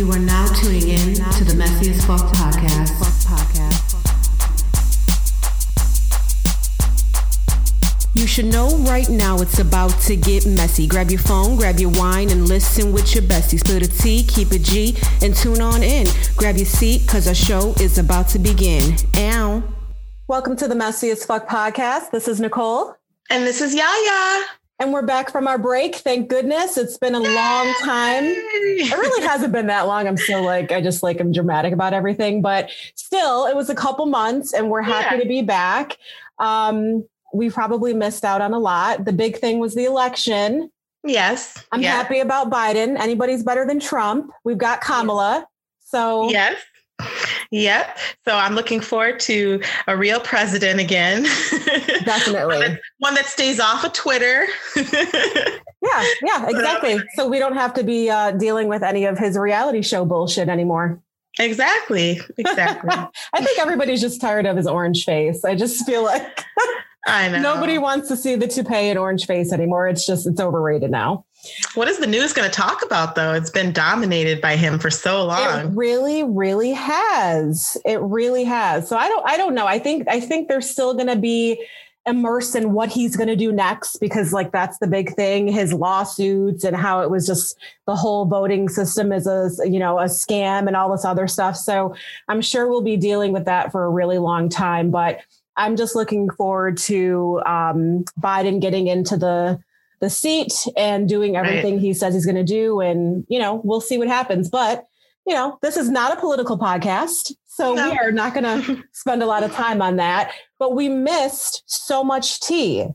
You are now tuning in to the Messiest Fuck podcast. You should know right now it's about to get messy. Grab your phone, grab your wine, and listen with your besties. Spill a T, keep it G, and tune on in. Grab your seat, cause our show is about to begin. Ow. Welcome to the Messiest Fuck podcast. This is Nicole. And this is Yaya. And we're back from our break. Thank goodness. It's been a long time. It really hasn't been that long. I'm still like, I just like, I'm dramatic about everything, but still, it was a couple months and we're happy yeah. to be back. Um, we probably missed out on a lot. The big thing was the election. Yes. I'm yeah. happy about Biden. Anybody's better than Trump. We've got Kamala. So, yes. Yep. So I'm looking forward to a real president again. Definitely. one, that, one, that, stays off of Twitter. yeah, yeah, exactly. So we don't have to be uh, dealing with any of his reality show bullshit anymore. Exactly. Exactly. I think everybody's just tired of his orange face. I just feel like I know. Nobody wants to see the toupee and orange face anymore. It's just, it's overrated now. What is the news going to talk about though? It's been dominated by him for so long. It really, really has. It really has. So I don't, I don't know. I think, I think they're still going to be immersed in what he's going to do next because like that's the big thing his lawsuits and how it was just the whole voting system is a you know a scam and all this other stuff so i'm sure we'll be dealing with that for a really long time but I'm just looking forward to um, Biden getting into the the seat and doing everything right. he says he's going to do, and you know we'll see what happens. But you know this is not a political podcast, so no. we are not going to spend a lot of time on that. But we missed so much tea.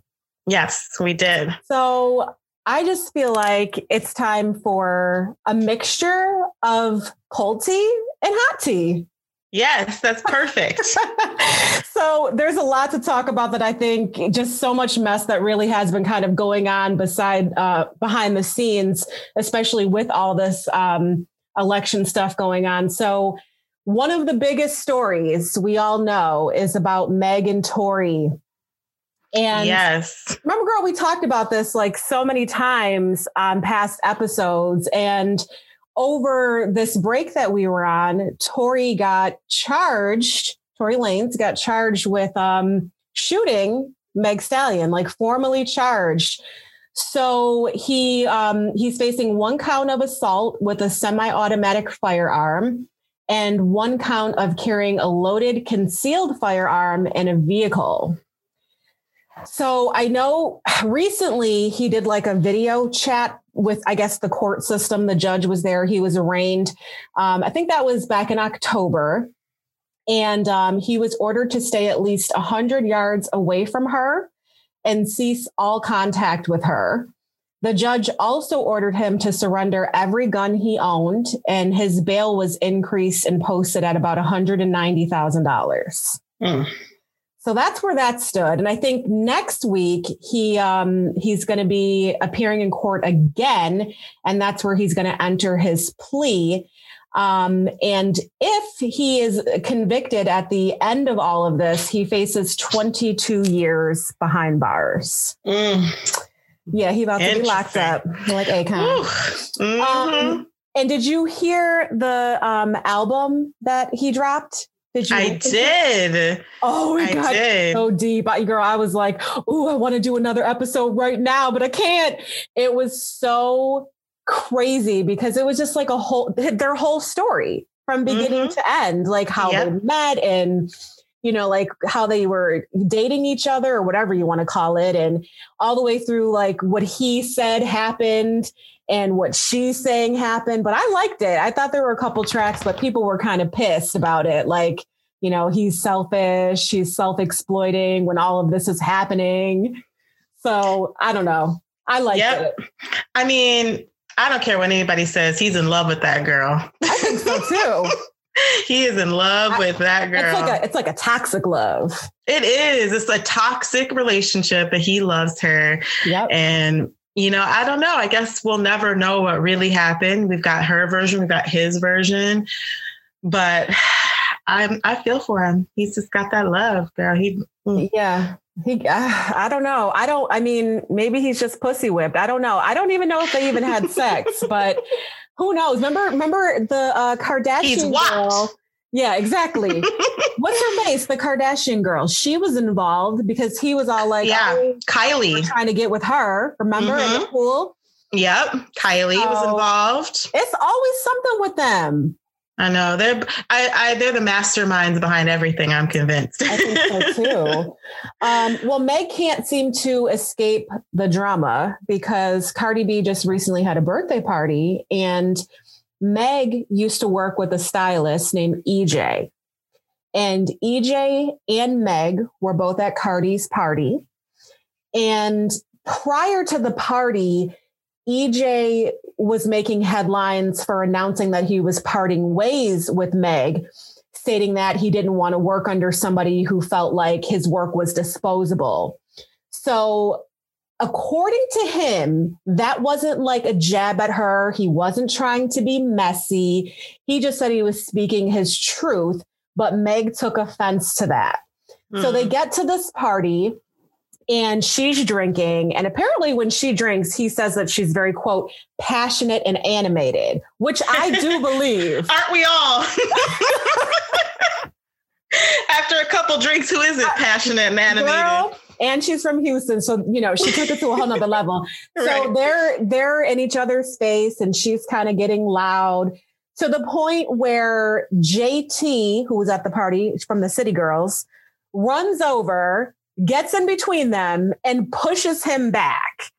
Yes, we did. So I just feel like it's time for a mixture of cold tea and hot tea. Yes, that's perfect. so there's a lot to talk about that I think just so much mess that really has been kind of going on beside uh, behind the scenes, especially with all this um, election stuff going on. So one of the biggest stories we all know is about Meg and Tory. And yes, remember, girl, we talked about this like so many times on past episodes, and over this break that we were on, Tory got charged, Tory Lanez got charged with um, shooting Meg Stallion, like formally charged. So he um, he's facing one count of assault with a semi-automatic firearm and one count of carrying a loaded concealed firearm in a vehicle. So I know recently he did like a video chat with, I guess, the court system. The judge was there. He was arraigned. Um, I think that was back in October. And um, he was ordered to stay at least 100 yards away from her and cease all contact with her. The judge also ordered him to surrender every gun he owned, and his bail was increased and posted at about $190,000. Mm. So that's where that stood. And I think next week he um, he's going to be appearing in court again, and that's where he's going to enter his plea. Um, and if he is convicted at the end of all of this, he faces 22 years behind bars. Mm. Yeah, he about to be locked up like Akon. Mm-hmm. Um, and did you hear the um, album that he dropped? Did you? I did. Oh my I god, did. so deep, I, girl. I was like, "Oh, I want to do another episode right now, but I can't." It was so crazy because it was just like a whole their whole story from beginning mm-hmm. to end, like how yep. they met and you know, like how they were dating each other or whatever you want to call it, and all the way through like what he said happened and what she's saying happened. But I liked it. I thought there were a couple tracks, but people were kind of pissed about it. Like, you know, he's selfish, he's self exploiting when all of this is happening. So I don't know. I like yep. it. I mean, I don't care what anybody says. He's in love with that girl. I think so too. he is in love I, with that girl. It's like a it's like a toxic love. It is. It's a toxic relationship, but he loves her. Yep. And you know, I don't know. I guess we'll never know what really happened. We've got her version, we've got his version, but I'm I feel for him. He's just got that love, girl. He mm. yeah. He, uh, I don't know. I don't. I mean, maybe he's just pussy whipped. I don't know. I don't even know if they even had sex, but Who knows? Remember, remember the uh, Kardashian girl. Yeah, exactly. What's her face? The Kardashian girl. She was involved because he was all like, "Yeah, oh, Kylie trying to get with her." Remember mm-hmm. in the mm-hmm. pool? Yep, Kylie so, was involved. It's always something with them. I know they're I, I, they're the masterminds behind everything. I'm convinced. I think so too. Um, well, Meg can't seem to escape the drama because Cardi B just recently had a birthday party, and Meg used to work with a stylist named EJ, and EJ and Meg were both at Cardi's party, and prior to the party, EJ was making headlines for announcing that he was parting ways with Meg, stating that he didn't want to work under somebody who felt like his work was disposable. So, according to him, that wasn't like a jab at her. He wasn't trying to be messy. He just said he was speaking his truth, but Meg took offense to that. Mm-hmm. So they hmm. get to this party and she's drinking. And apparently, when she drinks, he says that she's very, quote, passionate and animated, which I do believe. Aren't we all? After a couple drinks, who isn't uh, passionate and animated? Girl, and she's from Houston, so you know she took it to a whole nother level. right. So they're they're in each other's space, and she's kind of getting loud to the point where JT, who was at the party from the City Girls, runs over gets in between them and pushes him back.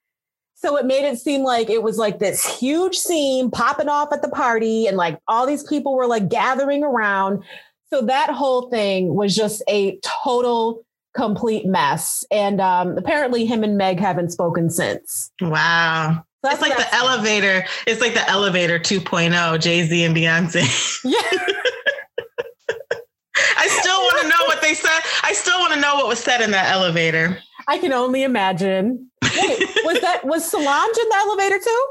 So it made it seem like it was like this huge scene popping off at the party, and like all these people were like gathering around. So that whole thing was just a total complete mess. And um, apparently, him and Meg haven't spoken since. Wow. So it's like the elevator. It's like the elevator 2.0, Jay Z and Beyonce. Yeah. I still want to know what they said. I still want to know what was said in that elevator. I can only imagine. Wait, was that was Solange in the elevator too?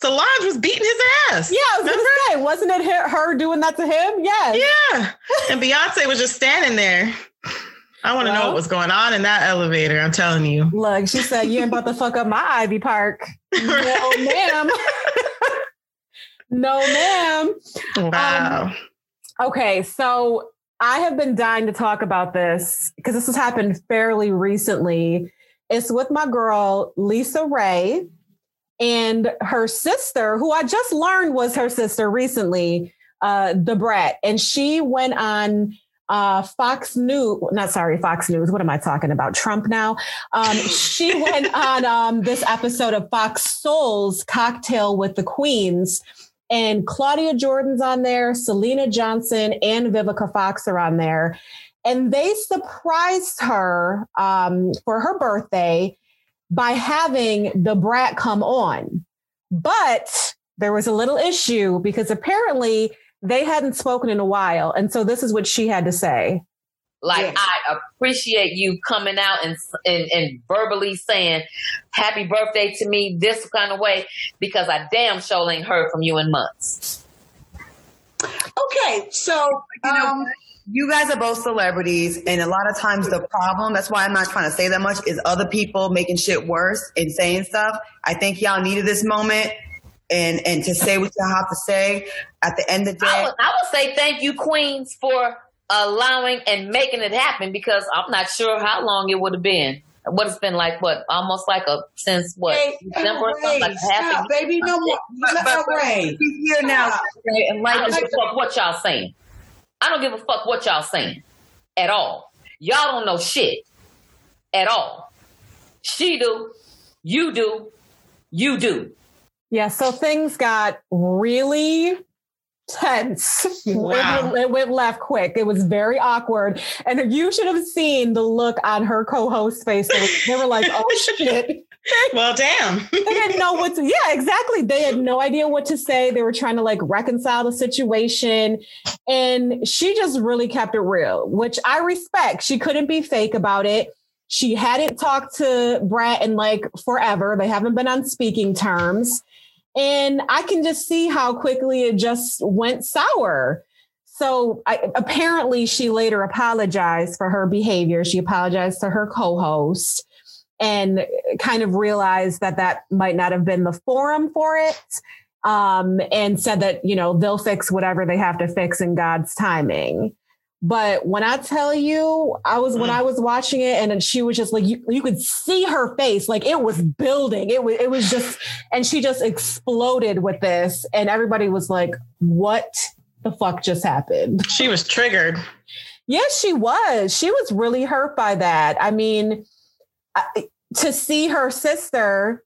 Solange was beating his ass. Yeah, I was Remember? gonna say, wasn't it her doing that to him? Yes. Yeah. And Beyonce was just standing there. I want to well, know what was going on in that elevator. I'm telling you. Look, she said, You ain't about to fuck up my Ivy Park. no, ma'am. no, ma'am. Wow. Um, okay, so I have been dying to talk about this because this has happened fairly recently. It's with my girl, LisaRaye, and her sister, who I just learned was her sister recently, uh, Da Brat. And she went on uh, Fox News, not sorry, Fox News. What am I talking about? Trump now. Um, she went on um, this episode of Fox Soul's Cocktail with the Queens and Claudia Jordan's on there, Syleena Johnson, and Vivica Fox are on there. And they surprised her um, for her birthday by having the Brat come on. But there was a little issue because apparently they hadn't spoken in a while. And so this is what she had to say. Like yes. I appreciate you coming out and, and and verbally saying happy birthday to me this kind of way because I damn sure ain't heard from you in months. Okay, so you know. Um, you guys are both celebrities, and a lot of times the problem, that's why I'm not trying to say that much, is other people making shit worse and saying stuff. I think y'all needed this moment and and to say what y'all have to say at the end of the day. I would, I would say thank you, Queens, for allowing and making it happen because I'm not sure how long it would have been. What it's been like, what almost like a since what hey, December or something like half a baby, no more. But, but, but he's here now, and like, I don't give a fuck what y'all saying. I don't give a fuck what y'all saying at all. Y'all don't know shit at all. She do, you do, you do. Yeah, so things got really tense. Wow. It, it, went left quick. It was very awkward. And you should have seen the look on her co-host's face. They were like, oh shit. well, damn. they didn't know what to, yeah, exactly. They had no idea what to say. They were trying to like reconcile the situation. And she just really kept it real, which I respect. She couldn't be fake about it. She hadn't talked to Brat in like forever. They haven't been on speaking terms. And I can just see how quickly it just went sour. So I, apparently, she later apologized for her behavior. She apologized to her co host and kind of realized that that might not have been the forum for it. um, and said that, you know, they'll fix whatever they have to fix in God's timing. But when I tell you, I was when mm. I was watching it and then she was just like you, you could see her face, like it was building. It was it was just and she just exploded with this. And everybody was like, What the fuck just happened? She was triggered. Yes, she was. She was really hurt by that. I mean, to see her sister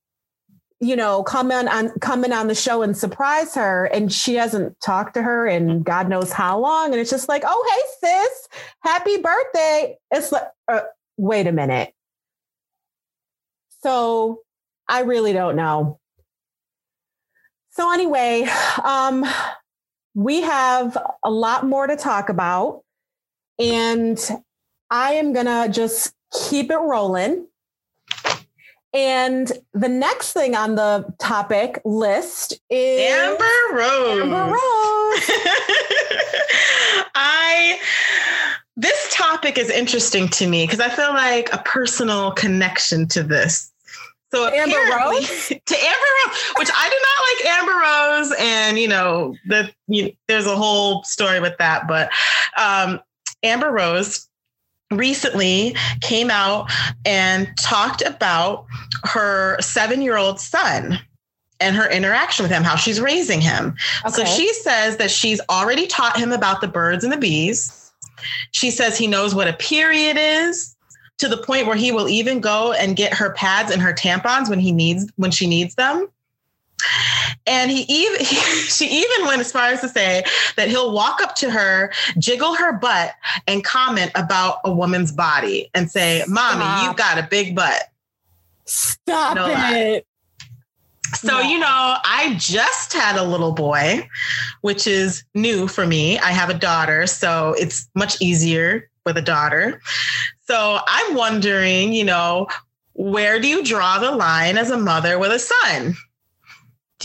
you know, come in on coming on the show and surprise her, and she hasn't talked to her in God knows how long, and it's just like, oh hey sis, happy birthday. It's like, uh, wait a minute. So I really don't know. So anyway, um, we have a lot more to talk about, and I am gonna just keep it rolling. And the next thing on the topic list is Amber Rose. Amber Rose. I this topic is interesting to me because I feel like a personal connection to this. So Amber Rose to Amber Rose, which I do not like Amber Rose, and you know the you, there's a whole story with that, but um, Amber Rose recently came out and talked about her seven year old son and her interaction with him, how she's raising him. Okay. So she says that she's already taught him about the birds and the bees. She says he knows what a period is to the point where he will even go and get her pads and her tampons when he needs when she needs them. And he even he, she even went as far as to say that he'll walk up to her, jiggle her butt, and comment about a woman's body and say, "Mommy, Stop. you've got a big butt." Stop no it. Lie. So, you know, I just had a little boy, which is new for me. I have a daughter, so it's much easier with a daughter. So I'm wondering, you know, where do you draw the line as a mother with a son?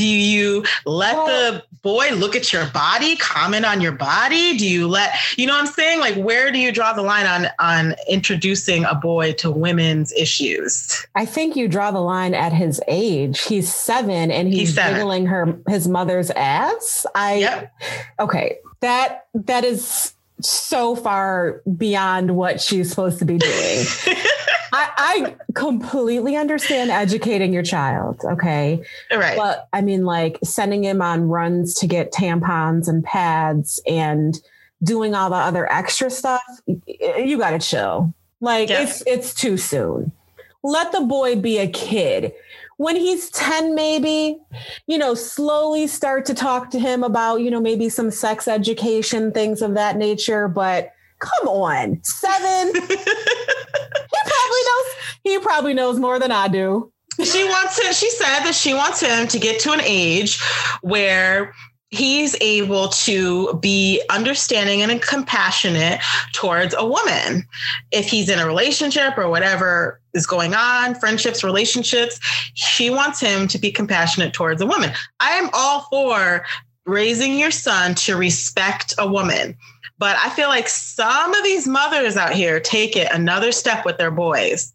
Do you let the boy look at your body, comment on your body? Do you let you know what I'm saying? Like where do you draw the line on on introducing a boy to women's issues? I think you draw the line at his age. He's 7 and he's, he's seven. jiggling her his mother's ass. I yep. Okay. That that is so far beyond what she's supposed to be doing. I, I, completely understand educating your child. Okay. Right. But I mean, like sending him on runs to get tampons and pads and doing all the other extra stuff. You got to chill. Like it's, it's too soon. Let the boy be a kid when he's 10 maybe you know slowly start to talk to him about you know maybe some sex education things of that nature but come on seven he probably knows he probably knows more than i do she wants it she said that she wants him to get to an age where he's able to be understanding and compassionate towards a woman. If he's in a relationship or whatever is going on, friendships, relationships, she wants him to be compassionate towards a woman. I am all for raising your son to respect a woman. But I feel like some of these mothers out here take it another step with their boys.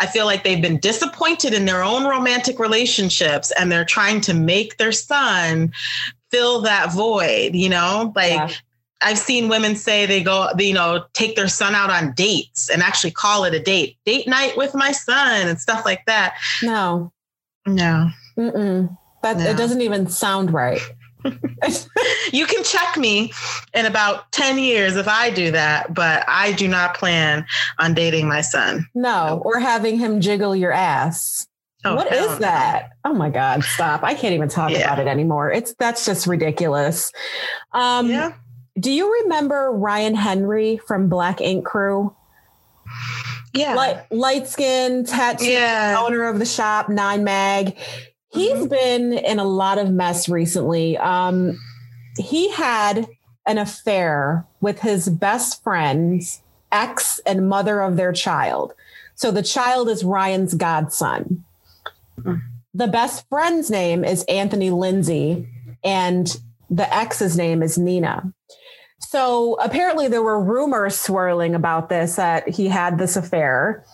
I feel like they've been disappointed in their own romantic relationships and they're trying to make their son fill that void, you know? Like yeah. I've seen women say they go, you know, take their son out on dates and actually call it a date, date night with my son and stuff like that. No, no, Mm-mm. that no. it doesn't even sound right. you can check me in about 10 years if I do that, but I do not plan on dating my son. No, or having him jiggle your ass. Oh, what is that? Oh my God, stop. I can't even talk yeah. about it anymore. It's that's just ridiculous. Um yeah. do you remember Ryan Henry from Black Ink Crew? Yeah. Light, light skin, tattoo, yeah. owner of the shop, Nine Mag. He's mm-hmm. been in a lot of mess recently. Um, he had an affair with his best friend's ex and mother of their child. So the child is Ryan's godson. The best friend's name is Anthony Lindsay, and the ex's name is Nina. So apparently, there were rumors swirling about this that he had this affair,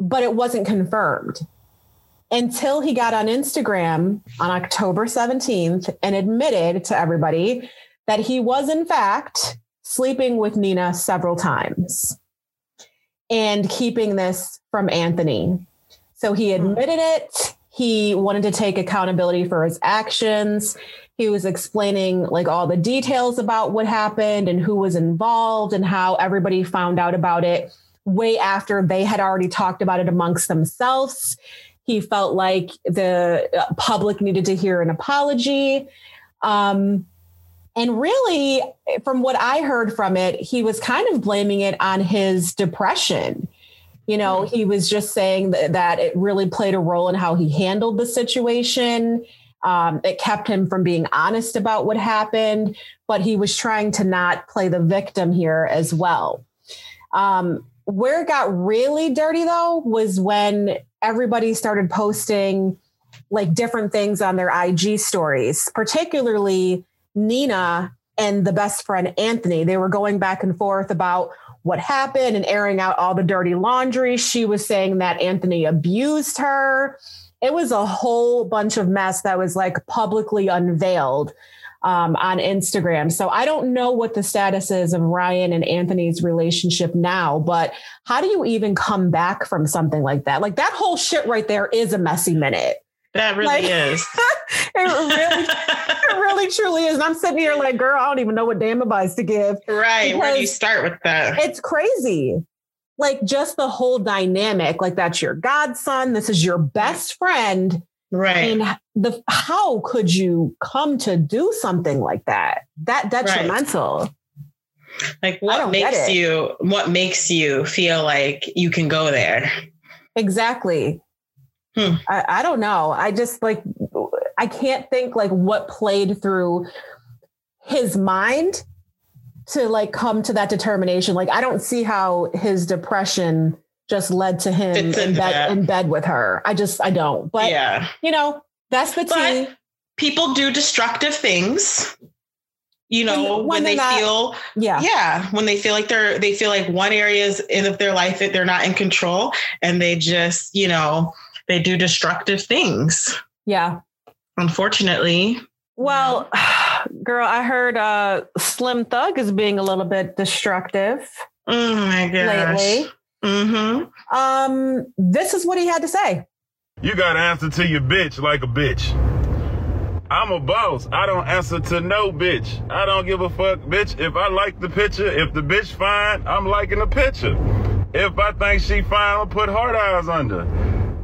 but it wasn't confirmed. Until he got on Instagram on October 17th and admitted to everybody that he was, in fact, sleeping with Nina several times and keeping this from Anthony. So he hmm. admitted it. He wanted to take accountability for his actions. He was explaining like all the details about what happened and who was involved and how everybody found out about it way after they had already talked about it amongst themselves. He felt like the uh, public needed to hear an apology. Um, and really, from what I heard from it, he was kind of blaming it on his depression. You know, he was just saying that, that it really played a role in how he handled the situation. Um, it kept him from being honest about what happened, but he was trying to not play the victim here as well. Um, where it got really dirty, though, was when everybody started posting like different things on their IG stories, particularly Nina and the best friend Anthony. They were going back and forth about what happened and airing out all the dirty laundry. She was saying that Anthony abused her. It was a whole bunch of mess that was like publicly unveiled um, on Instagram. So I don't know what the status is of Ryan and Anthony's relationship now, but how do you even come back from something like that? Like that whole shit right there is a messy minute. That really like, is. it really, it really truly is. And I'm sitting here like, girl, I don't even know what damn advice to give. Right. Where do you start with that? It's crazy. Like just the whole dynamic, like that's your godson, this is your best friend. Right. And the how could you come to do something like that? That detrimental. Right. Like what makes you what makes you feel like you can go there? Exactly. Hmm. I, I don't know. I just like I can't think like what played through his mind to like come to that determination. Like I don't see how his depression just led to him in bed, in bed with her. I just I don't. But yeah, you know, that's the tea. People do destructive things. You know, when, when they not, feel yeah, yeah, when they feel like they're they feel like one area is in of their life that they're not in control and they just, you know, they do destructive things. Yeah. Unfortunately. Well, girl, I heard uh Slim Thug is being a little bit destructive. Oh my gosh. Lately. Mm-hmm. Um, this is what he had to say. You gotta answer to your bitch like a bitch. I'm a boss. I don't answer to no bitch. I don't give a fuck, bitch. If I like the picture, if the bitch fine, I'm liking the picture. If I think she fine, I'll put hard eyes under.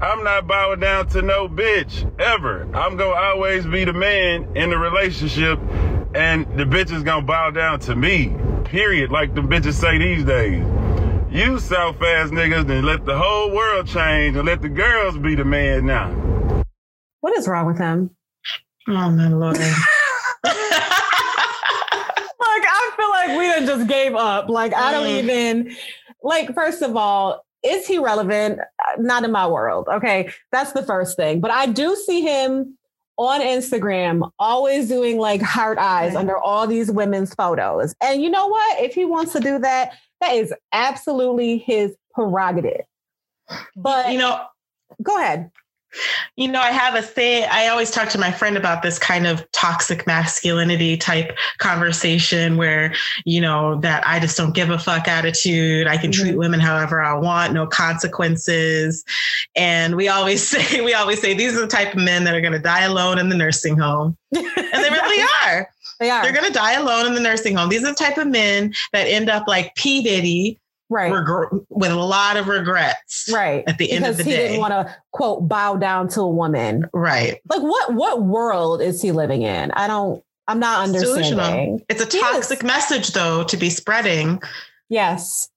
I'm not bowing down to no bitch ever. I'm gonna always be the man in the relationship, and the bitch is gonna bow down to me. Period. Like the bitches say these days. You south ass niggas and let the whole world change and let the girls be the man now. What is wrong with him? Oh my lord. like I feel like we done just gave up. Like I don't mm. even like first of all, is he relevant? Not in my world. Okay. That's the first thing. But I do see him on Instagram always doing like heart eyes under all these women's photos. And you know what? If he wants to do that, that is absolutely his prerogative. But you know, go ahead. You know, I have a say. I always talk to my friend about this kind of toxic masculinity type conversation where, you know, that I just don't give a fuck attitude. I can mm-hmm. treat women however I want, no consequences. And we always say, we always say these are the type of men that are going to die alone in the nursing home. and they really are. They are. They're going to die alone in the nursing home. These are the type of men that end up like P. Diddy, right reg- with a lot of regrets right at the because end of the he day he didn't want to quote bow down to a woman right like what what world is he living in i don't i'm not understanding it's a toxic message though to be spreading yes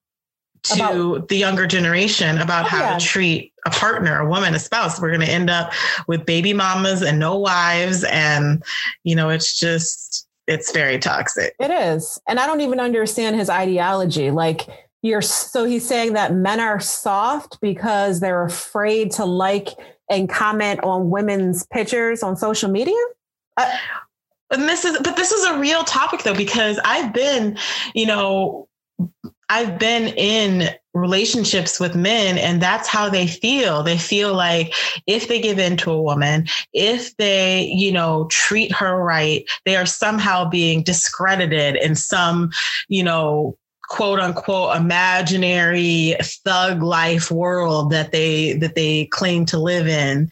to about, the younger generation about oh, how yeah. to treat a partner, a woman, a spouse. We're going to end up with baby mamas and no wives. And, you know, it's just, it's very toxic. It is. And I don't even understand his ideology. Like, you're so he's saying that men are soft because they're afraid to like and comment on women's pictures on social media uh, and this is but this is a real topic though because i've been you know I've been in relationships with men and that's how they feel. They feel like if they give in to a woman if they you know treat her right they are somehow being discredited in some you know quote unquote imaginary thug life world that they that they claim to live in.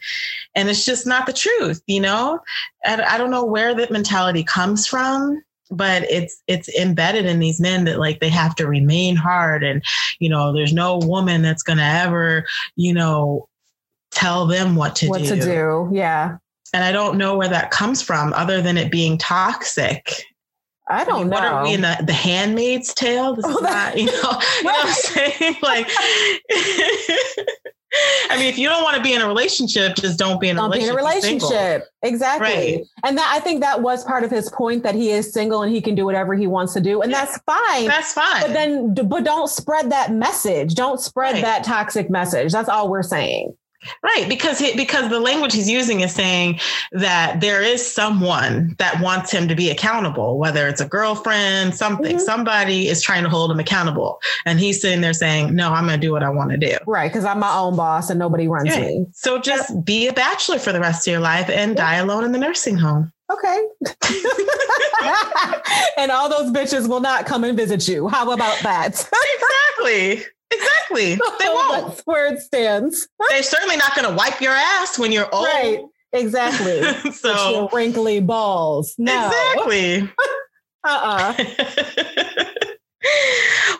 And it's just not the truth you know? And i don't know where that mentality comes from but it's it's embedded in these men that like they have to remain hard and you know there's no woman that's going to ever you know tell them what to do. what do to do yeah and i don't know where that comes from other than it being toxic I don't I mean, know. What are we in the, the Handmaid's Tale? This oh, is not, you know, you know what I'm saying? Like, I mean, if you don't want to be in a relationship, just don't be in a don't relationship. Be in a relationship. Exactly. Right. And that I think that was part of his point that he is single and he can do whatever he wants to do. And that's fine. That's fine. But then but don't spread that message. Don't spread right. that toxic message. That's all we're saying. Right, because he, because the language he's using is saying that there is someone that wants him to be accountable, whether it's a girlfriend, something, mm-hmm. somebody is trying to hold him accountable, and he's sitting there saying, "No, I'm going to do what I want to do." Right, because I'm my own boss and nobody runs yeah. me. So just be a bachelor for the rest of your life and die alone in the nursing home. Okay. and all those bitches will not come and visit you. How about that? exactly. Exactly. They won't. That's where it stands. They're certainly not going to wipe your ass when you're old. Right. Exactly. so wrinkly balls. No. Exactly. uh-uh.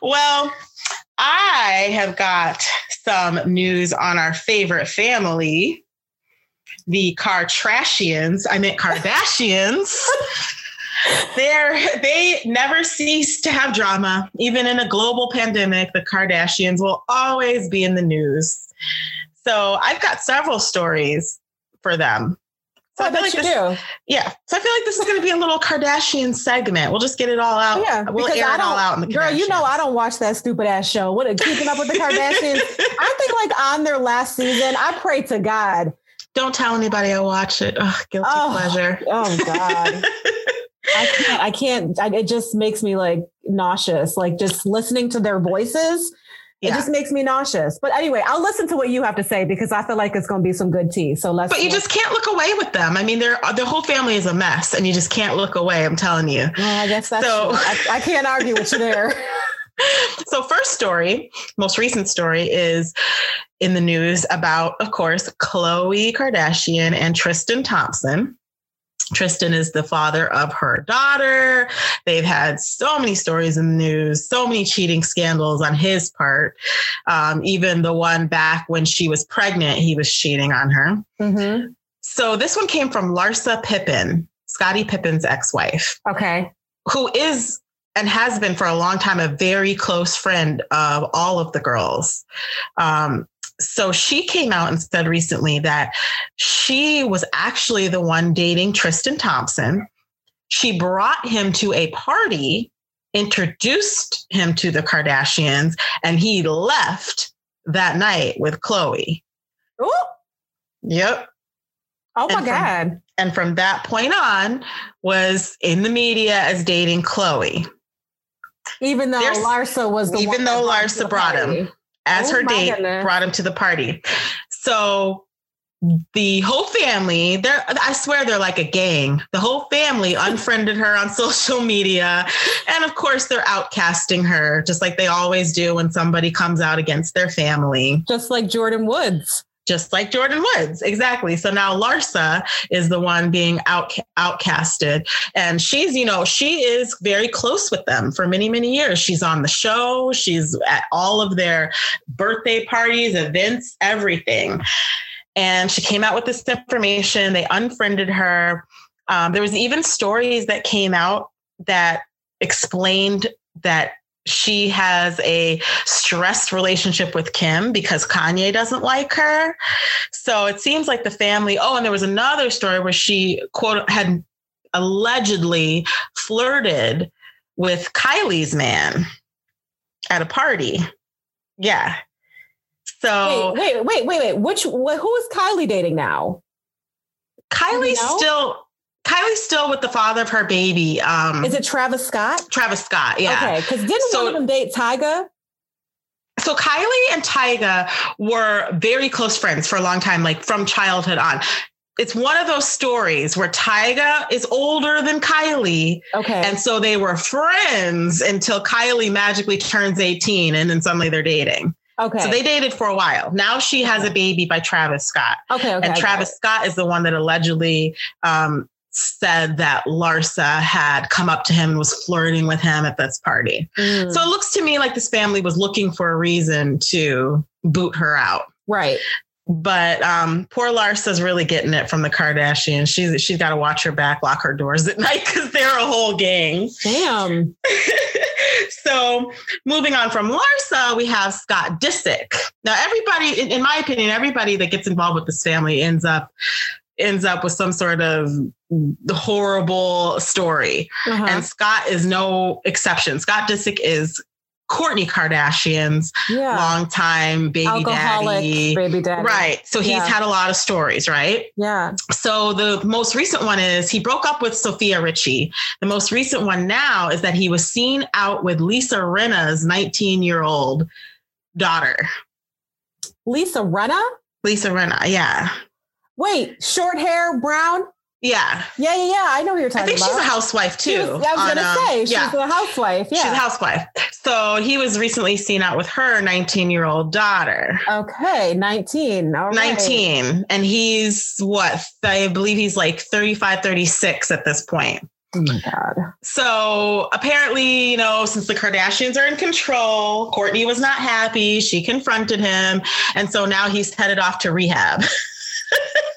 well, I have got some news on our favorite family, the Kardashians. I meant Kardashians. They're they never cease to have drama. Even in a global pandemic, the Kardashians will always be in the news. So I've got several stories for them. So oh, I, feel like this, do. Yeah. So I feel like this is going to be a little Kardashian segment. We'll just get it all out. Yeah. We'll air it all out in the Girl, you know I don't watch that stupid ass show. What a keeping up with the Kardashians? I think like on their last season, I pray to God. Don't tell anybody I watch it. Ugh, guilty oh, pleasure. Oh God. I can't. I can't. I, it just makes me like nauseous. Like just listening to their voices. Yeah. It just makes me nauseous. But anyway, I'll listen to what you have to say because I feel like it's going to be some good tea. So let's. But you just can't look away with them. I mean, their uh, their whole family is a mess, and you just can't look away. I'm telling you. Well, I guess that's. So I, I can't argue with you there. so first story most recent story is in the news about of course khloe kardashian and tristan thompson Tristan is the father of her daughter. They've had so many stories in the news, so many cheating scandals on his part. Um, even the one back when she was pregnant, he was cheating on her. Mm-hmm. So this one came from Larsa Pippen, Scottie Pippen's ex wife. Okay. Who is and has been for a long time a very close friend of all of the girls. Um, so she came out and said recently that she was actually the one dating Tristan Thompson. She brought him to a party, introduced him to the Kardashians, and he left that night with Khloe. Ooh. Yep. Oh my and God. From, and from that point on was in the media as dating Khloe. Even though There's, Larsa was the even though Larsa brought him as oh her date, goodness. brought him to the party. So the whole family, they're I swear they're like a gang. The whole family unfriended her on social media. And of course they're outcasting her, just like they always do when somebody comes out against their family. Just like Jordyn Woods just like Jordyn Woods. Exactly. So now Larsa is the one being out outcasted. And she's, you know, she is very close with them for many, many years. She's on the show, she's at all of their birthday parties, events, everything. And she came out with this information. They unfriended her. Um, there was even stories that came out that explained that she has a stressed relationship with Kim because Kanye doesn't like her. So it seems like the family. Oh, and there was another story where she quote had allegedly flirted with Kylie's man at a party. Yeah. So wait, wait, wait, wait, wait. Which who is Kylie dating now? Kylie's still Kylie's still with the father of her baby. Um, Is it Travis Scott? Travis Scott, yeah. Okay, because didn't so, one of them date Tyga? so Kylie and Tyga were very close friends for a long time, like from childhood on. It's one of those stories where Tyga is older than Kylie. Okay. And so they were friends until Kylie magically turns 18 and then suddenly they're dating. Okay. So they dated for a while. Now she has a baby by Travis Scott. Okay. okay and Travis Scott is the one that allegedly um, said that Larsa had come up to him and was flirting with him at this party. Mm. So it looks to me like this family was looking for a reason to boot her out. Right. But um, poor Larsa's really getting it from the Kardashians. She's she's got to watch her back, lock her doors at night because they're a whole gang. Damn. so moving on from Larsa, we have Scott Disick. Now, everybody, in, in my opinion, everybody that gets involved with this family ends up ends up with some sort of horrible story. Uh-huh. And Scott is no exception. Scott Disick is Kourtney Kardashian's yeah. longtime baby Alcoholic daddy. baby daddy. Right. So he's yeah. had a lot of stories, right? Yeah. So the most recent one is he broke up with Sofia Richie. The most recent one now is that he was seen out with Lisa Rinna's 19 year old daughter. Lisa Rinna? Lisa Rinna, yeah. Wait, short hair, brown? Yeah. Yeah, yeah, yeah. I know who you're talking about. I think about. she's a housewife too. Was, I was on, gonna um, say she's yeah. a housewife. Yeah. She's a housewife. So he was recently seen out with her 19 year old daughter. Okay, 19. All 19. Right. And he's what? I believe he's like 35, 36 at this point. Oh my God. So apparently, you know, since the Kardashians are in control, Kourtney was not happy. She confronted him. And so now he's headed off to rehab.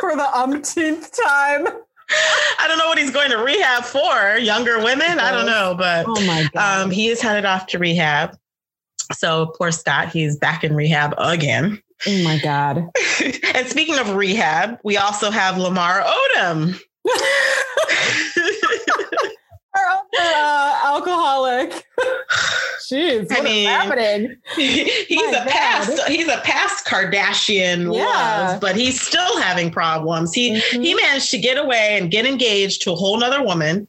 for the umpteenth time. I don't know what he's going to rehab for. Younger women? I don't know, but oh my God. Um, he is headed off to rehab. So poor Scott, he's back in rehab again. Oh my God. and speaking of rehab, we also have Lamar Odom. Our uh, alcoholic. Jeez, I mean, happening? he's My a God. past he's a past Kardashian yeah. love, but he's still having problems. He mm-hmm. he managed to get away and get engaged to a whole nother woman,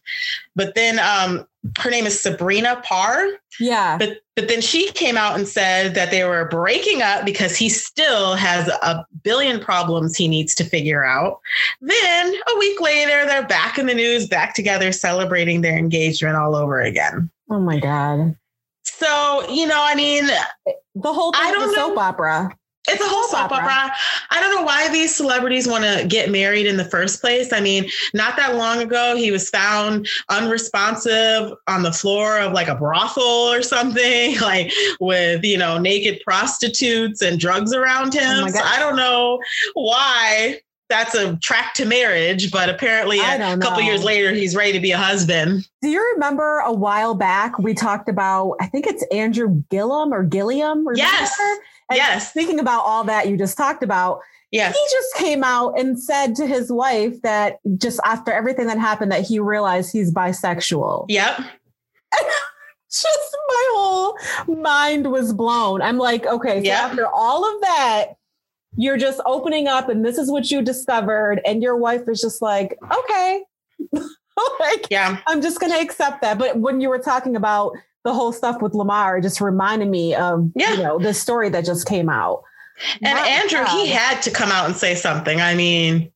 but then um her name is Sabrina Parr. Yeah. But but then she came out and said that they were breaking up because he still has a billion problems he needs to figure out. Then a week later, they're back in the news, back together, celebrating their engagement all over again. Oh my God. So, you know, I mean, the whole thing I don't know. soap opera. It's a whole soap opera. opera. I don't know why these celebrities want to get married in the first place. I mean, not that long ago, he was found unresponsive on the floor of like a brothel or something, like with, you know, naked prostitutes and drugs around him. Oh so I don't know why that's a track to marriage, but apparently a couple years later, he's ready to be a husband. Do you remember a while back we talked about? I think it's Andrew Gillum or Gilliam. Remember? Yes. And yes. Speaking about all that you just talked about, yes. he just came out and said to his wife that just after everything that happened, that he realized he's bisexual. Yep. just my whole mind was blown. I'm like, okay, so yep. after all of that, you're just opening up and this is what you discovered. And your wife is just like okay. Like yeah. I'm just going to accept that. But when you were talking about the whole stuff with lamar it just reminded me of yeah. you know the story that just came out. And Not andrew bad. he had to come out and say something. I mean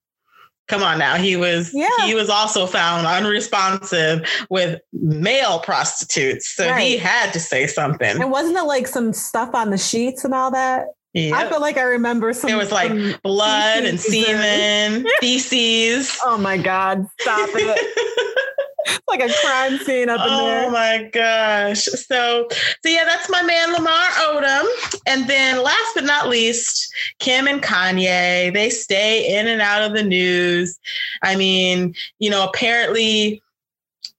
come on now. He was yeah. he was also found unresponsive with male prostitutes. So right. he had to say something. And wasn't it like some stuff on the sheets and all that Yep. I feel like I remember some. It was like blood and semen, feces. Oh my God! Stop it. like a crime scene up in oh there. Oh my gosh. So, so yeah, that's my man Lamar Odom. And then last but not least, Kim and Kanye. They stay in and out of the news. I mean, you know, apparently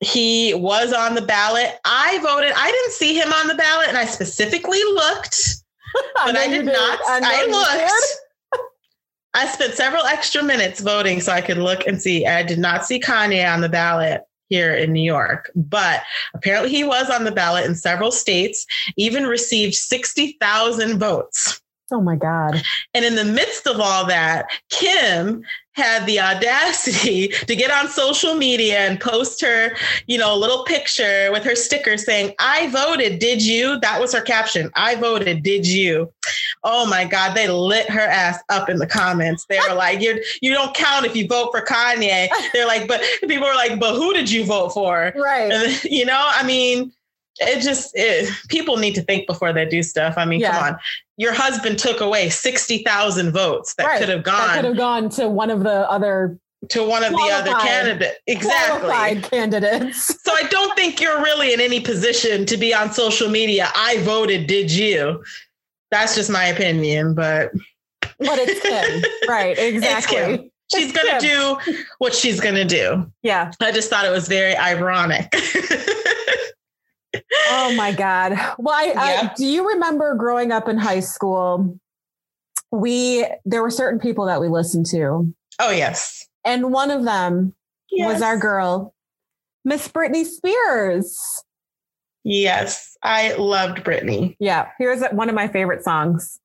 he was on the ballot. I voted. I didn't see him on the ballot, and I specifically looked but I, I did not. I, I looked. I spent several extra minutes voting so I could look and see. I did not see Kanye on the ballot here in New York, but apparently he was on the ballot in several states, even received 60,000 votes. Oh my God. And in the midst of all that, Kim had the audacity to get on social media and post her, you know, little picture with her sticker saying, I voted, did you? That was her caption. I voted, did you? Oh my God, they lit her ass up in the comments. They were like, you you don't count if you vote for Kanye. They're like, but people are like, but who did you vote for? Right. And, you know, I mean, it just it, people need to think before they do stuff. I mean, yeah. come on. Your husband took away 60,000 votes that right. could have gone that could have gone to one of the other to one of the other candidates. Exactly. candidates. so I don't think you're really in any position to be on social media. I voted, did you? That's just my opinion, but but it's Kim. right, exactly. She's going to do what she's going to do. Yeah. I just thought it was very ironic. oh my God. Well, I, I, do you remember growing up in high school? We, there were certain people that we listened to. Oh, yes. And one of them yes. was our girl, Miss Britney Spears. Yes, I loved Britney. Yeah, here's one of my favorite songs.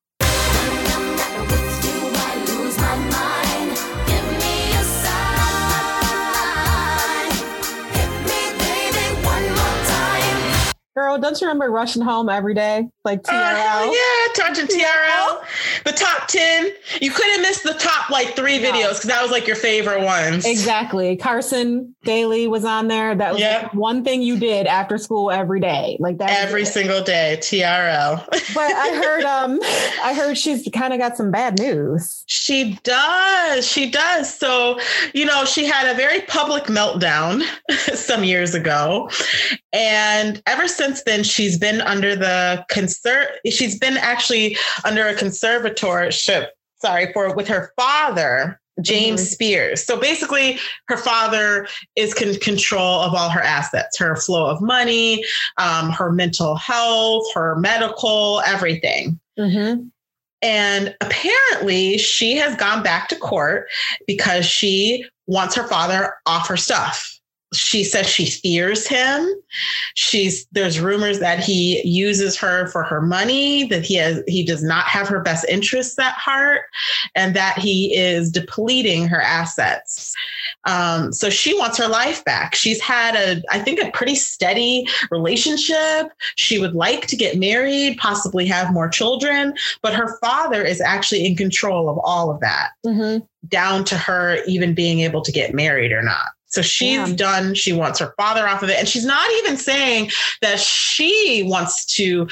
Girl, don't you remember rushing home every day? Like TRL? Uh, yeah, touching TRL. The top 10. You couldn't miss the top like three videos because that was like your favorite ones. Exactly. Carson Daly was on there. That was yep. one thing you did after school every day. Like that every single day, TRL. but I heard um I heard she's kind of got some bad news. She does. She does. So, you know, she had a very public meltdown some years ago. And ever since then, she's been under the concern. She's been actually under a conservatorship. Sorry for with her father, James mm-hmm. Spears. So basically, her father is in control of all her assets, her flow of money, um, her mental health, her medical, everything. Mm-hmm. And apparently, she has gone back to court because she wants her father off her stuff she says she fears him. She's there's rumors that he uses her for her money that he has he does not have her best interests at heart and that he is depleting her assets. Um, so she wants her life back. She's had a i think a pretty steady relationship. She would like to get married possibly have more children but her father is actually in control of all of that mm-hmm. down to her even being able to get married or not so she's yeah. done, she wants her father off of it. And she's not even saying that she wants to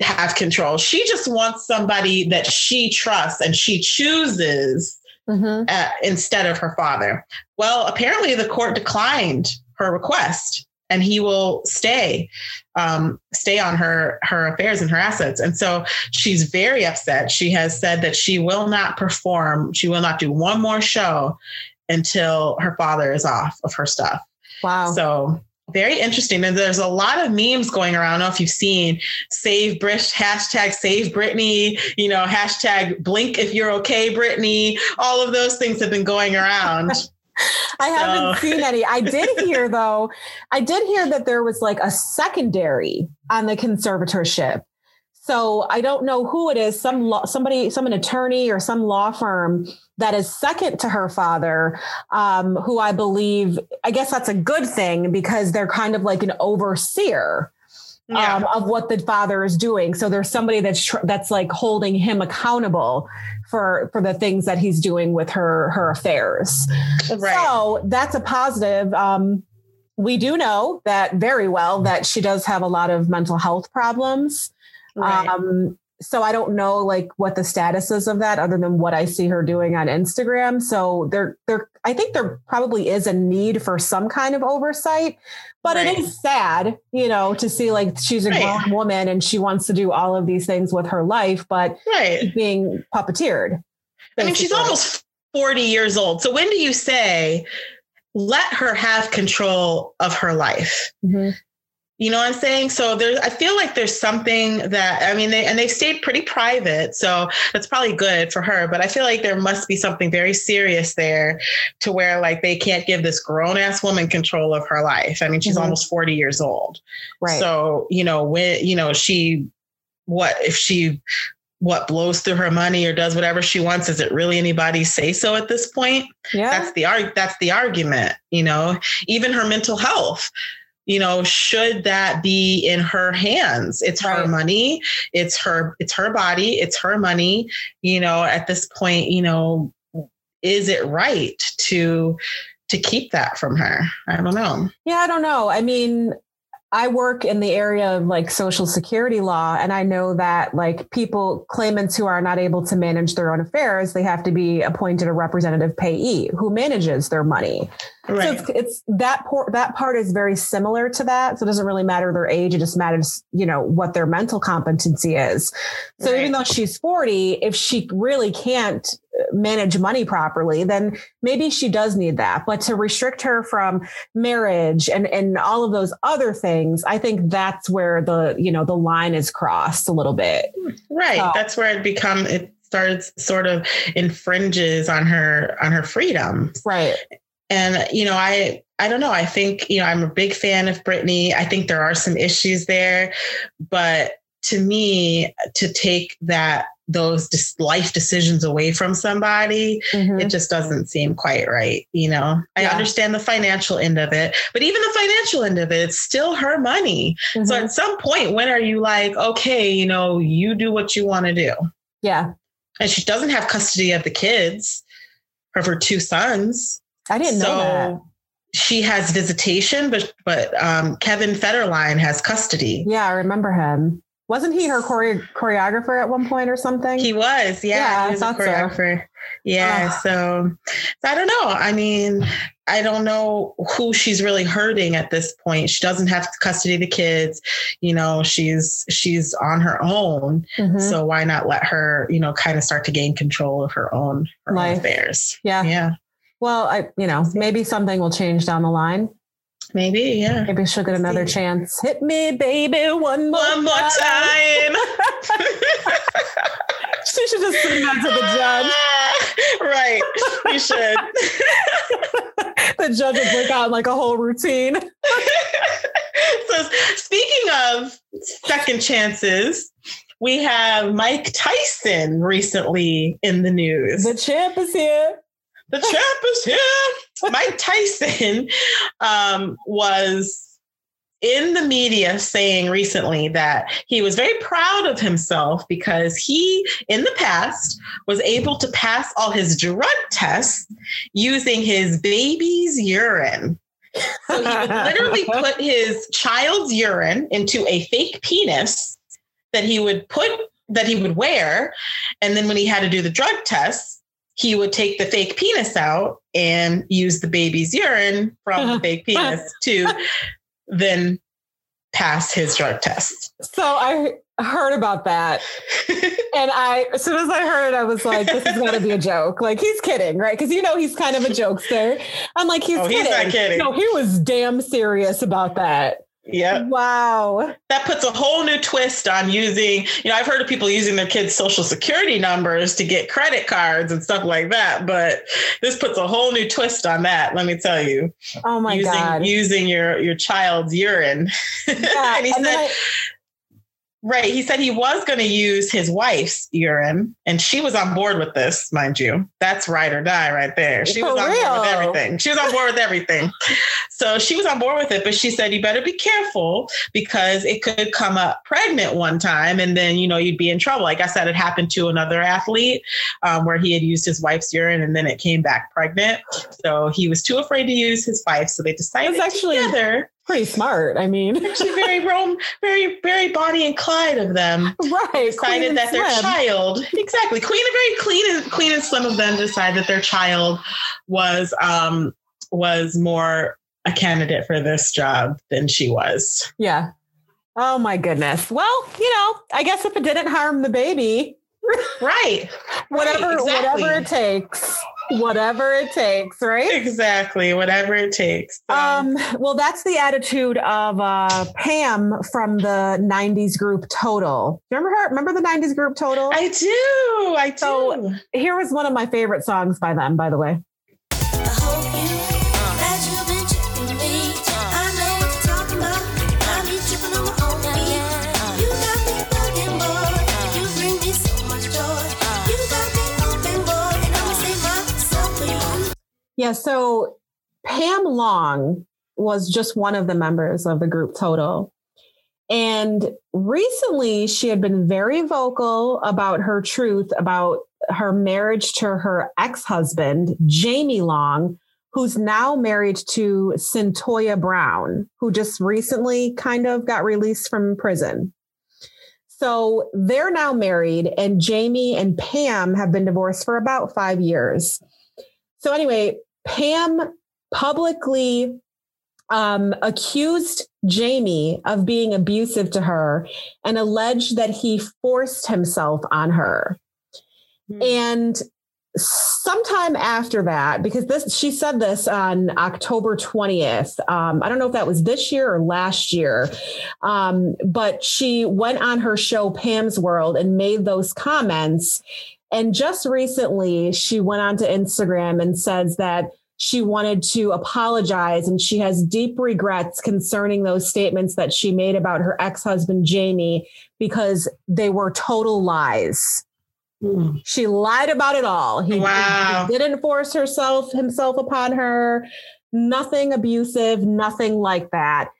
have control. She just wants somebody that she trusts and she chooses mm-hmm. uh, instead of her father. Well, apparently the court declined her request and he will stay um, stay on her her affairs and her assets and so she's very upset she has said that she will not perform she will not do one more show until her father is off of her stuff. Wow. So very interesting. And there's a lot of memes going around. I don't know if you've seen save Brit hashtag save Britney, you know, hashtag blink if you're okay, Britney. All of those things have been going around. I haven't seen any. I did hear though, I did hear that there was like a secondary on the conservatorship so I don't know who it is, some law, somebody, some an attorney or some law firm that is second to her father, um, who I believe, I guess that's a good thing because they're kind of like an overseer. Yeah. Um, of what the father is doing. So there's somebody that's tr- that's like holding him accountable for for the things that he's doing with her her affairs. Right. So that's a positive. Um, we do know that very well that she does have a lot of mental health problems. Right. Um, so I don't know like what the status is of that other than what I see her doing on Instagram. So there there I think there probably is a need for some kind of oversight, but right. it is sad, you know, to see like she's a right. grown woman and she wants to do all of these things with her life, but right. being puppeteered. Basically. I mean, she's almost 40 years old. So when do you say let her have control of her life? Mm-hmm. You know what I'm saying? So there's, I feel like there's something that, I mean, they, and they've stayed pretty private. So that's probably good for her. But I feel like there must be something very serious there to where like they can't give this grown ass woman control of her life. I mean, she's mm-hmm. almost 40 years old. Right. So, you know, when, you know, she, what if she what blows through her money or does whatever she wants is it really anybody's say so at this point yeah that's the arg that's the argument you know even her mental health you know should that be in her hands? It's right. her money. It's her it's her body. It's her money. You know at this point you know is it right to to keep that from her? I don't know. Yeah i don't know. I mean I work in the area of like social security law, and I know that like people, claimants who are not able to manage their own affairs, they have to be appointed a representative payee who manages their money. Right. So it's, it's that por- that part is very similar to that. So it doesn't really matter their age; it just matters, you know, what their mental competency is. So right. even though she's forty, if she really can't uh, manage money properly, then maybe she does need that. But to restrict her from marriage and, and all of those other things, I think that's where the, you know, the line is crossed a little bit. Right. So, that's where it become it starts sort of infringes on her on her freedom. Right. And you know, I I don't know. I think, you know, I'm a big fan of Britney. I think there are some issues there, but to me, to take that those life decisions away from somebody, mm-hmm. it just doesn't seem quite right. You know, I understand the financial end of it, but even the financial end of it, it's still her money. Mm-hmm. So at some point, when are you like, okay, you know, you do what you want to do? Yeah. And she doesn't have custody of the kids, of her two sons. I didn't so, know that she has visitation, but but um, Kevin Federline has custody. Yeah, I remember him. Wasn't he her chore- choreographer at one point or something? He was, yeah. yeah he was a choreographer. So. Yeah. So, so I don't know. I mean, I don't know who she's really hurting at this point. She doesn't have custody of the kids. You know, she's she's on her own. Mm-hmm. So why not let her, you know, kind of start to gain control of her own, her own affairs? Yeah. Yeah. Well, I, you know, maybe something will change down the line. Maybe, yeah. Maybe she'll get another chance. Hit me, baby, one more one more time. she should just sing that to the judge. right, you should. the judge would break out like a whole routine. so, speaking of second chances, we have Mike Tyson recently in the news. The champ is here the champ is here. Mike Tyson um, was in the media saying recently that he was very proud of himself because he, in the past, was able to pass all his drug tests using his baby's urine. So he would literally put his child's urine into a fake penis that he would put that he would wear, and then when he had to do the drug tests, he would take the fake penis out and use the baby's urine from the fake penis to then pass his drug test. So I heard about that. and I, as soon as I heard it, I was like, this is going to be a joke. Like, he's kidding, right? Because, you know, he's kind of a jokester. I'm like, he's, oh, kidding. he's not kidding. No, he was damn serious about that. Yeah. Wow. That puts a whole new twist on using, you know, I've heard of people using their kids' social security numbers to get credit cards and stuff like that, but this puts a whole new twist on that, let me tell you. Oh my using, God. Using your your child's urine. Yeah, and he and said I, Right. He said he was going to use his wife's urine, and she was on board with this, mind you. That's ride or die right there. She was on real? board with everything. She was on board with everything. So she was on board with it, but she said, you better be careful because it could come up pregnant one time, and then, you know, you'd be in trouble. Like I that had happened to another athlete um, where he had used his wife's urine and then it came back pregnant. So he was too afraid to use his wife. So they decided actually together pretty smart. I mean, actually, very Rome, very very Bonnie and Clyde of them. Right, decided that their child, exactly, Queen, and very clean and clean and Slim of them decided that their child was um was more a candidate for this job than she was. Yeah. Oh my goodness. Well, you know, I guess if it didn't harm the baby, right. whatever right, exactly. whatever it takes whatever it takes, right? Exactly, whatever it takes. So. Um, well, that's the attitude of uh, Pam from the '90s group Total. Remember her? Remember the '90s group Total? I do. I do. So here was one of my favorite songs by them, by the way. Yeah. So Pam Long was just one of the members of the group Total. And recently, she had been very vocal about her truth about her marriage to her ex husband, Jaime Long, who's now married to Cyntoia Brown, who just recently kind of got released from prison. So they're now married, and Jaime and Pam have been divorced for about five years. So, anyway, Pam publicly um, accused Jaime of being abusive to her and alleged that he forced himself on her. Mm. And sometime after that, because this she said this on October 20th. Um, I don't know if that was this year or last year, um, but she went on her show Pam's World and made those comments. And just recently, she went onto Instagram and says that she wanted to apologize and she has deep regrets concerning those statements that she made about her ex-husband Jaime because they were total lies. Mm. She lied about it all. He, wow. he didn't force herself himself upon her. Nothing abusive, nothing like that.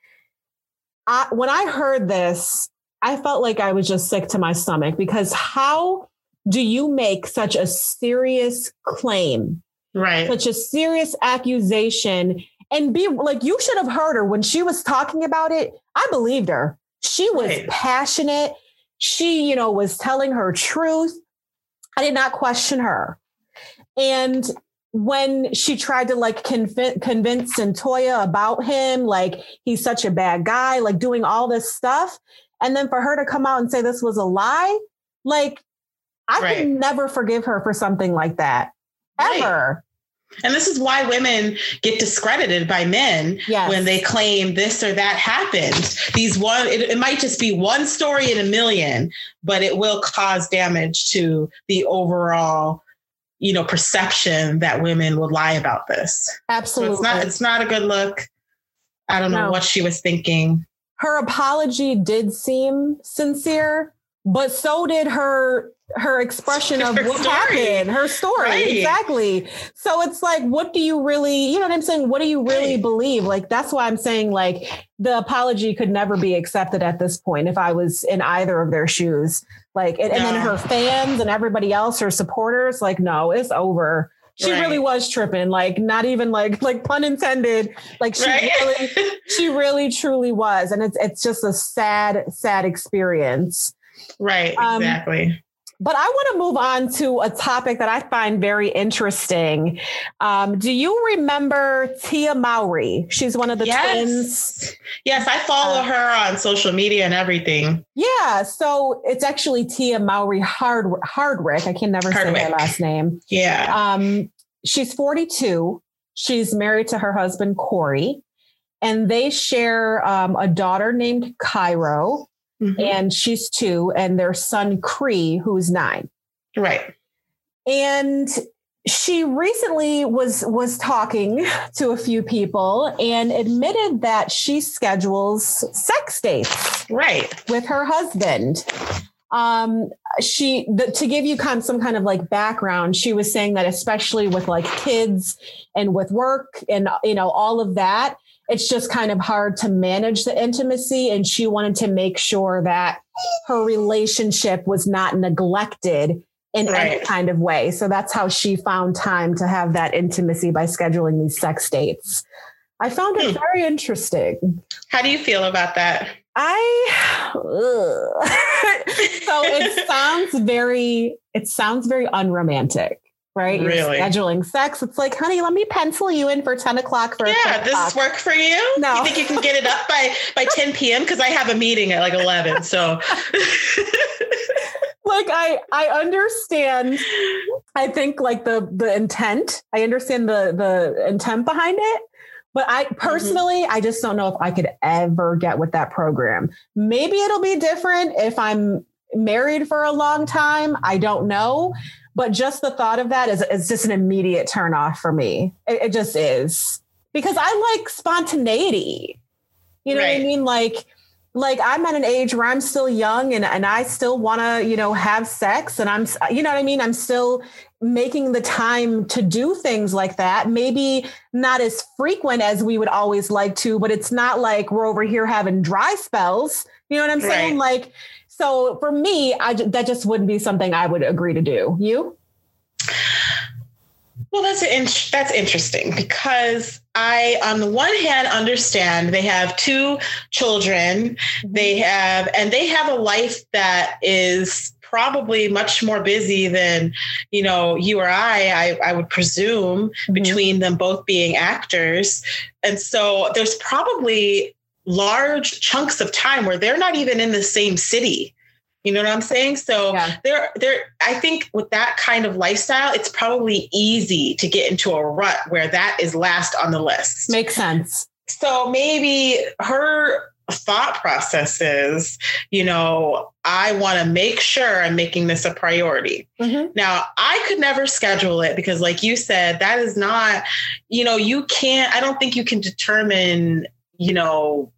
I, when I heard this, I felt like I was just sick to my stomach because how do you make such a serious claim right. such a serious accusation? And be like you should have heard her when she was talking about it. I believed her. She was right. passionate. She you know was telling her truth. I did not question her. And when she tried to like conv- convince Cyntoia about him, like he's such a bad guy, like doing all this stuff. And then for her to come out and say this was a lie, like I right. could never forgive her for something like that ever. Right. And this is why women get discredited by men yes. when they claim this or that happened. These one, it, it, might just be one story in a million, but it will cause damage to the overall, you know, perception that women would lie about this. Absolutely, so it's not. It's not a good look. I don't know what she was thinking. Her apology did seem sincere, but so did her her expression of her what story. happened, her story. Right. Exactly. So it's like, what do you really, you know what I'm saying? What do you really right. believe? Like, that's why I'm saying, like, the apology could never be accepted at this point if I was in either of their shoes. Like, and, no. and then her fans and everybody else, her supporters, like, no, it's over. She right. really was tripping, like not even like like pun intended. Like she really, she really truly was, and it's it's just a sad, sad experience. Right, um, exactly. But I want to move on to a topic that I find very interesting. Um, do you remember Tia Mowry? She's one of the yes. twins. Yes, I follow uh, her on social media and everything. Yeah, so it's actually Tia Mowry Hard Hardrict. I can never Hardwick. say her last name. Yeah. Um, she's 42. She's married to her husband Corey, and they share um, a daughter named Cairo mm-hmm. and she's two, and their son Cree, who's nine. Right. And she recently was was talking to a few people and admitted that she schedules sex dates right with her husband um she the, to give you kind of some kind of like background she was saying that especially with like kids and with work and you know all of that it's just kind of hard to manage the intimacy. And she wanted to make sure that her relationship was not neglected in right. any kind of way. So that's how she found time to have that intimacy by scheduling these sex dates. I found it hmm. very interesting. How do you feel about that? I so it sounds very it sounds very unromantic right? Really? You're scheduling sex. It's like, honey, let me pencil you in for 10 o'clock for Yeah, does this work for you? No. You think you can get it up by by 10 p.m. Because I have a meeting at like 11. So like I I understand I think like the the intent. I understand the the intent behind it. But I mm-hmm. personally, mm-hmm. I just don't know if I could ever get with that program. Maybe it'll be different if I'm married for a long time. I don't know. But just the thought of that is, is just an immediate turn off for me. It, it just is because I like spontaneity. You know right. what I mean? Like, like I'm at an age where I'm still young and, and I still want to, you know, have sex and I'm, you know what I mean? I'm still making the time to do things like that. Maybe not as frequent as we would always like to, but it's not like we're over here having dry spells. You know what I'm saying? Right. Like, so for me, I that just wouldn't be something I would agree to do. You? Well, that's in, that's interesting because I, on the one hand, understand they have two children. They have, and they have a life that is probably much more busy than you know you or I. I, I would presume mm-hmm. between them both being actors, and so there's probably large chunks of time where they're not even in the same city. You know what I'm saying? So yeah. there, there. I think with that kind of lifestyle, it's probably easy to get into a rut where that is last on the list. Makes sense. So maybe her thought process is, you know, I want to make sure I'm making this a priority. Mm-hmm. Now, I could never schedule it because, like you said, that is not, you know, you can't, I don't think you can determine, you know,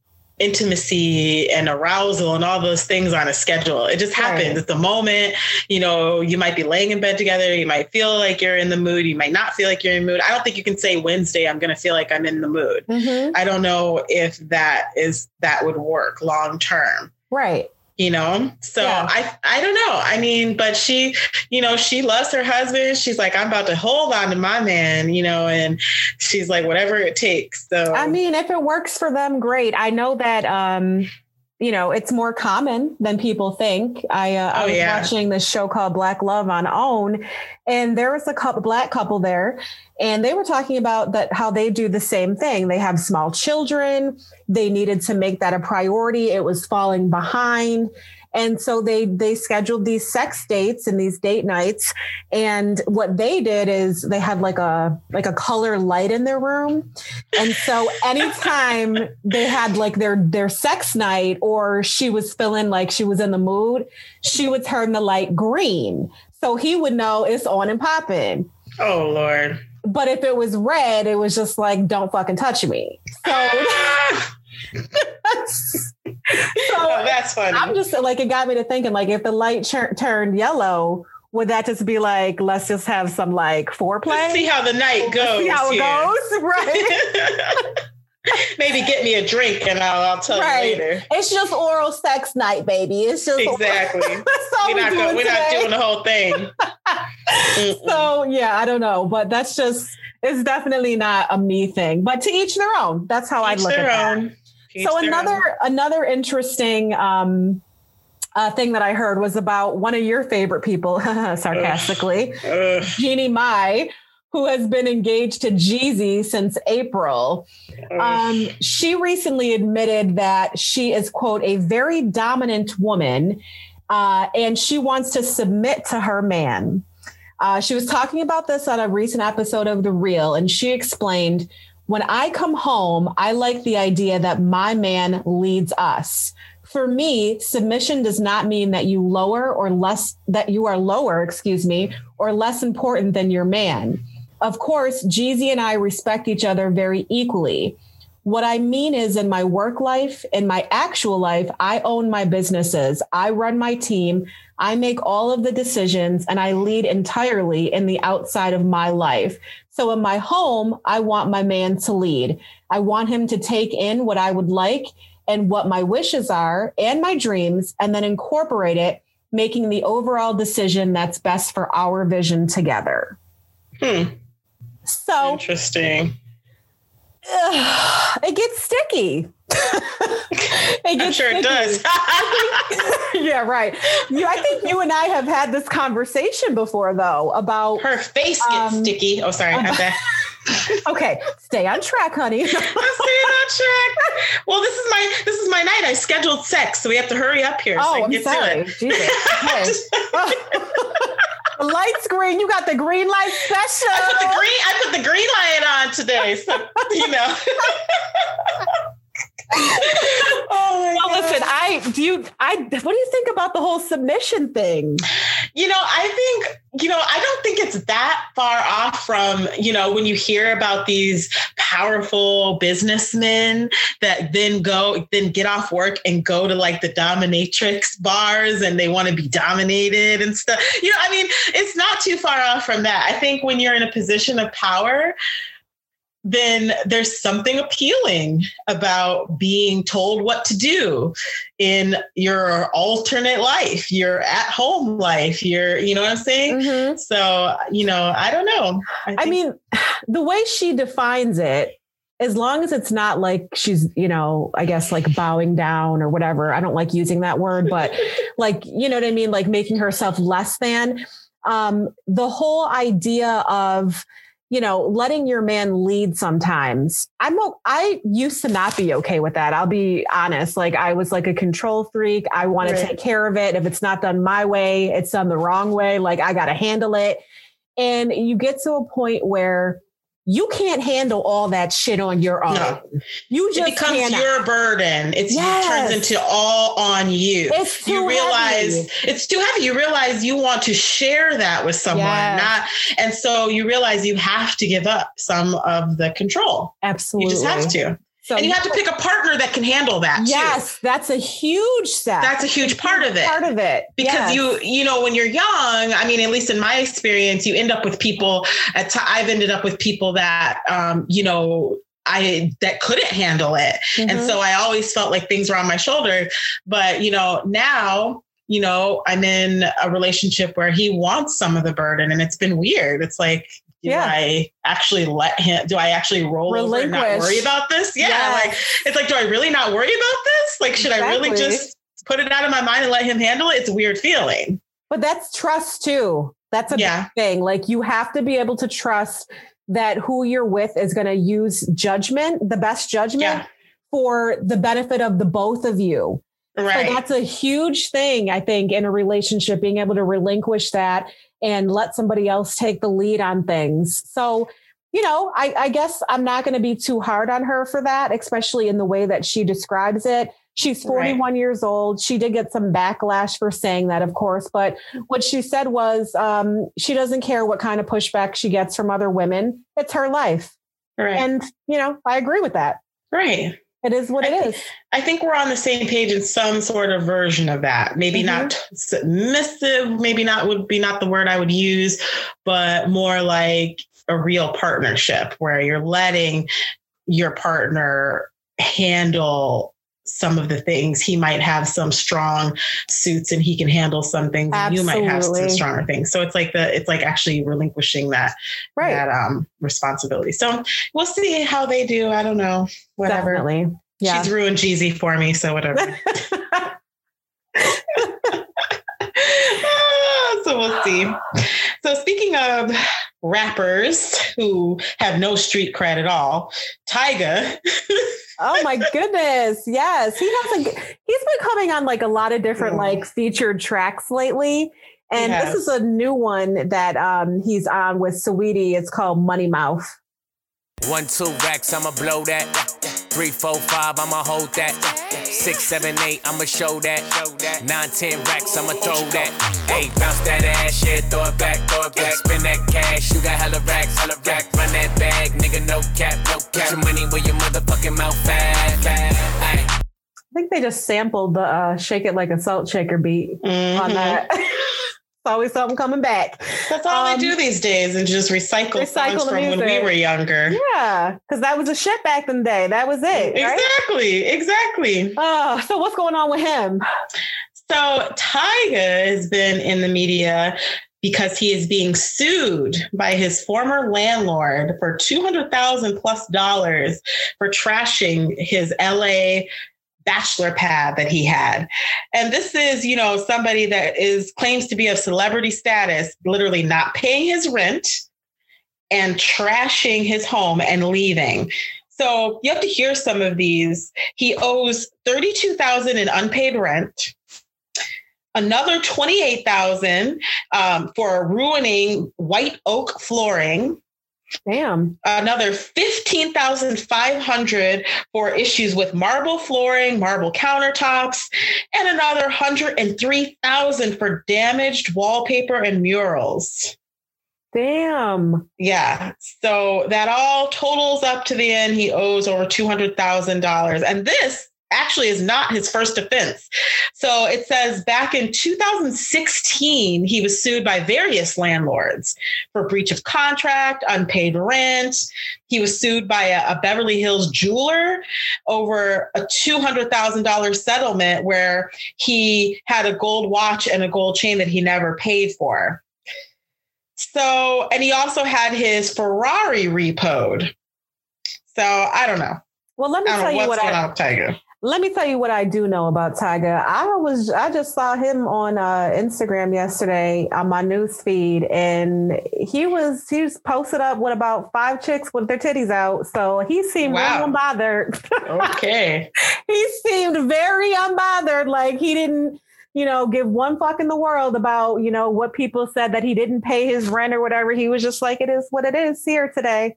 intimacy and arousal and all those things on a schedule. It just happens. Right. It's the moment, you know, you might be laying in bed together. You might feel like you're in the mood. You might not feel like you're in the mood. I don't think you can say Wednesday, I'm going to feel like I'm in the mood. Mm-hmm. I don't know if that is, that would work long term. Right you know? So yeah. i i don't know. I mean but she you know she loves her husband. She's like i'm about to hold on to my man you know and she's like whatever it takes. So i mean if it works for them great. I know that um you know, it's more common than people think. I, uh, oh, I was yeah. watching this show called Black Love on OWN, and there was a couple, black couple there, and they were talking about that how they do the same thing. They have small children. They needed to make that a priority. It was falling behind, and so they they scheduled these sex dates and these date nights. And what they did is they had like a like a color light in their room. And so anytime they had like their their sex night or she was feeling like she was in the mood, she would turn the light green. So he would know it's on and popping. Oh Lord. But if it was red, it was just like, don't fucking touch me. So so oh, that's funny. I'm just like it got me to thinking like if the light turned yellow, would that just be like let's just have some like foreplay? Let's see how the night goes. See how it goes, right? Maybe get me a drink and I'll, I'll tell right. you later. It's just oral sex night, baby. It's just exactly. we're, not go, we're not doing the whole thing. so yeah, I don't know, but that's just it's definitely not a me thing. But to each their own. That's how I look at own. that so another another interesting um, uh, thing that I heard was about one of your favorite people, sarcastically, Ugh. Jeannie Mai, who has been engaged to Jeezy since April. Um, she recently admitted that she is, quote, a very dominant woman uh, and she wants to submit to her man. Uh, she was talking about this on a recent episode of The Real, and she explained when I come home, I like the idea that my man leads us. For me, submission does not mean that you lower or less, that you are lower, excuse me, or less important than your man. Of course, Jeezy and I respect each other very equally. What I mean is, in my work life, in my actual life, I own my businesses. I run my team. I make all of the decisions and I lead entirely in the outside of my life. So in my home, I want my man to lead. I want him to take in what I would like and what my wishes are and my dreams, and then incorporate it, making the overall decision that's best for our vision together. Hmm. So interesting. It gets sticky. it gets I'm sure sticky. it does. think, yeah, right. You, I think you and I have had this conversation before, though, about her face gets um, sticky. Oh, sorry. About, okay, stay on track, honey. I'm on track. Well, this is my this is my night. I scheduled sex, so we have to hurry up here. Oh, so I'm sorry. Jesus. Okay. The light's green. You got the green light special. I put the green. I put the green light on today. So you know. oh well, listen, I do you I what do you think about the whole submission thing? You know, I think, you know, I don't think it's that far off from, you know, when you hear about these powerful businessmen that then go then get off work and go to like the dominatrix bars and they want to be dominated and stuff. You know i mean it's not too far off from that. I think when you're in a position of power then there's something appealing about being told what to do in your alternate life, your at home life, your, you know what I'm saying? Mm-hmm. So, you know, I don't know. I, I mean, the way she defines it, as long as it's not like she's, you know, I guess like bowing down or whatever. I don't like using that word, but like, you know what I mean? Like making herself less than. Um, the whole idea of, you know, letting your man lead sometimes. I'm I used to not be okay with that. I'll be honest. Like I was like a control freak. I want right. to take care of it. If it's not done my way, it's done the wrong way. Like I got to handle it. And you get to a point where you can't handle all that shit on your own. No. You just it becomes cannot. your burden. It's yes. it turns into all on you. It's you realize heavy. it's too heavy. You realize you want to share that with someone, yes. not and so you realize you have to give up some of the control. Absolutely. You just have to. So and you have to pick a partner that can handle that. Yes, too. that's a huge step. That's a huge part of it. Part of it. Because yes. you, you know, when you're young, I mean, at least in my experience, you end up with people. At t- I've ended up with people that, um, you know, I that couldn't handle it, mm-hmm. and so I always felt like things were on my shoulder. But you know, now you know, I'm in a relationship where he wants some of the burden and it's been weird. It's like, do yeah. I actually let him, do I actually roll over and not worry about this? Yeah. Yes. Like, it's like, do I really not worry about this? Like, should exactly. I really just put it out of my mind and let him handle it? It's a weird feeling. But that's trust too. That's a yeah. thing. Like, you have to be able to trust that who you're with is going to use judgment, the best judgment yeah. for the benefit of the both of you. Right. So that's a huge thing, I think, in a relationship, being able to relinquish that and let somebody else take the lead on things. So, you know, I, I guess I'm not going to be too hard on her for that, especially in the way that she describes it. She's 41 right. years old. She did get some backlash for saying that, of course, but what she said was um, she doesn't care what kind of pushback she gets from other women. It's her life. Right. And, you know, I agree with that. Right. It is what I it think, is. I think we're on the same page in some sort of version of that. Maybe mm-hmm. not submissive, maybe not would be not the word I would use, but more like a real partnership where you're letting your partner handle some of the things. He might have some strong suits and he can handle some things. And you might have some stronger things. So it's like the it's like actually relinquishing that right. that um responsibility. So we'll see how they do. I don't know. Whatever. Definitely. Yeah. She's ruined Jeezy for me, so whatever. so we'll see. So speaking of rappers who have no street cred at all, Tyga. oh my goodness. Yes. He has like he's been coming on like a lot of different like featured tracks lately. And this is a new one that um, he's on with Saweetie. It's called Money Mouth. One, two racks, I'ma blow that. Three, four, five, I'ma hold that. Six, seven, eight, I'ma show that. Nine, ten racks, I'ma throw that. Hey, bounce that ass, yeah, throw it back, throw it back. Spin that cash, you got hella racks, hella rack. Run that bag, nigga, no cap, no cap. Put your money where your motherfucking mouth fat. I think they just sampled the uh, "Shake It Like a Salt Shaker" beat mm-hmm. on that. It's always something coming back. That's all um, they do these days, and just recycle, recycle songs from music. when we were younger. Yeah, because that was a shit back in the day. That was it. Exactly, right? exactly. Uh, so what's going on with him? So Tyga has been in the media because he is being sued by his former landlord for 200,000 plus dollars for trashing his LA bachelor pad that he had. And this is, you know, somebody that is claims to be of celebrity status, literally not paying his rent and trashing his home and leaving. So you have to hear some of these. He owes 32,000 in unpaid rent. Another 28,000 um, for ruining white oak flooring. Damn. Another 15,500 for issues with marble flooring, marble countertops, and another 103,000 for damaged wallpaper and murals. Damn. Yeah. So that all totals up to the end. He owes over $200,000. And this actually is not his first offense. So it says back in 2016, he was sued by various landlords for breach of contract, unpaid rent. He was sued by a, a Beverly Hills jeweler over a $200,000 settlement where he had a gold watch and a gold chain that he never paid for. So, and he also had his Ferrari repoed. So I don't know. Well, let me tell you what I. Let me tell you what I do know about Tyga. I was I just saw him on uh, Instagram yesterday on my news feed, and he was he was posted up with about five chicks with their titties out. So he seemed wow. really unbothered. Okay. he seemed very unbothered, like he didn't you know, give one fuck in the world about, you know, what people said that he didn't pay his rent or whatever. He was just like, it is what it is here today.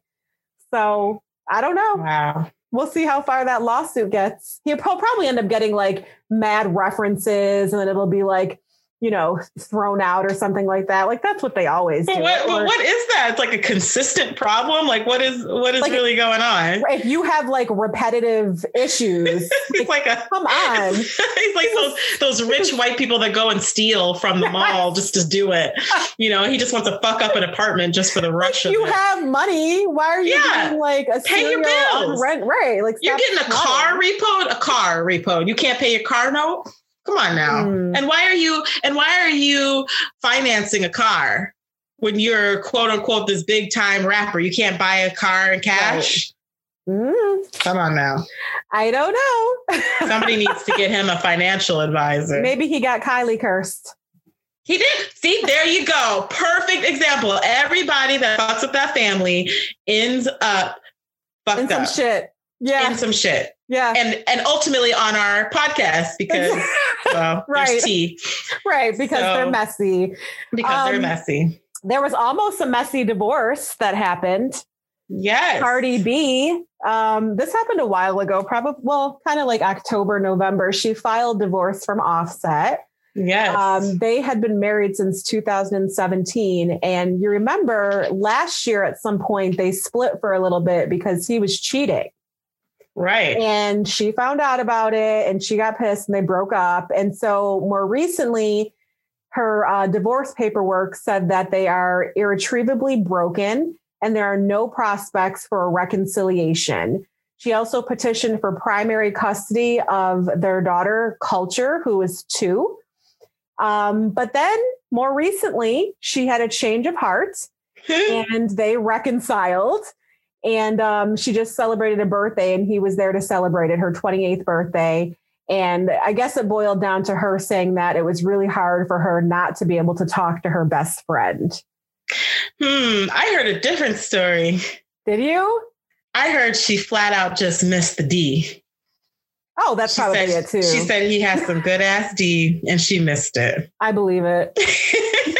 So I don't know. Wow. We'll see how far that lawsuit gets. He'll probably end up getting like mad references and then it'll be like, you know, thrown out or something like that. Like that's what they always but do. What, or, what is that? It's like a consistent problem. Like what is what is like, really going on? If you have like repetitive issues, it's like, like a come on. He's like those those rich white people that go and steal from the mall just to do it. You know, he just wants to fuck up an apartment just for the rush if of you it. have money. Why are you yeah. like a pay your bills? rent? Right. Like you're getting a car repo, a car repo. You can't pay your car note. Come on now. Mm. And why are you and why are you financing a car when you're quote unquote this big time rapper? You can't buy a car in cash. Right. Mm. Come on now. I don't know. Somebody needs to get him a financial advisor. Maybe he got Kylie cursed. He did. See, there you go. Perfect example. Everybody that fucks with that family ends up fucked in some up. shit. Yeah. In some shit. Yeah. And and ultimately on our podcast because well, right. tea. Right, because so, they're messy. Because um, they're messy. There was almost a messy divorce that happened. Yes. Cardi B. Um, this happened a while ago, probably well, kind of like October, November. She filed divorce from Offset. Yes. Um, they had been married since 2017. And you remember last year at some point they split for a little bit because he was cheating. Right. And she found out about it and she got pissed and they broke up. And so more recently, her uh, divorce paperwork said that they are irretrievably broken and there are no prospects for a reconciliation. She also petitioned for primary custody of their daughter, Culture, who is two. Um, but then more recently, she had a change of heart and they reconciled. And um, she just celebrated a birthday, and he was there to celebrate it, her 28th birthday. And I guess it boiled down to her saying that it was really hard for her not to be able to talk to her best friend. Hmm, I heard a different story. Did you? I heard she flat out just missed the D. Oh, that's she probably said, it too. She said he has some good ass D and she missed it. I believe it.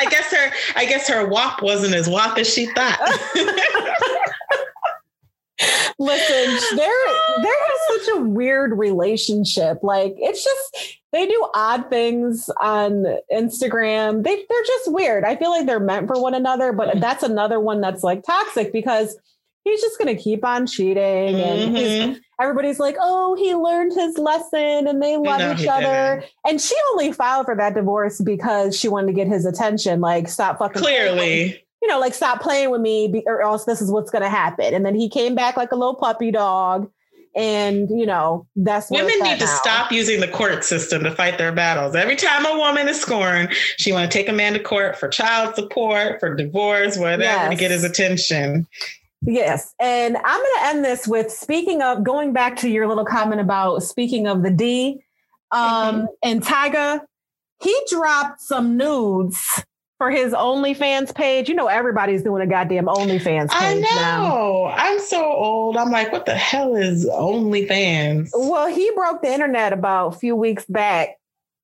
I guess her I guess her WAP wasn't as wop as she thought. Listen, they're they have such a weird relationship. Like it's just they do odd things on Instagram. They they're just weird. I feel like they're meant for one another, but that's another one that's like toxic because he's just going to keep on cheating and mm-hmm. everybody's like oh he learned his lesson and they love no, each other didn't. and she only filed for that divorce because she wanted to get his attention like stop fucking clearly you know like stop playing with me or else this is what's going to happen and then he came back like a little puppy dog and you know that's women need to now. stop using the court system to fight their battles every time a woman is scorned she want to take a man to court for child support for divorce whatever yes. to get his attention Yes. And I'm going to end this with speaking of going back to your little comment about speaking of the D um, mm-hmm. and Tyga, he dropped some nudes for his OnlyFans page. You know, everybody's doing a goddamn OnlyFans page I know. Now. I'm so old. I'm like, what the hell is OnlyFans? Well, he broke the internet about a few weeks back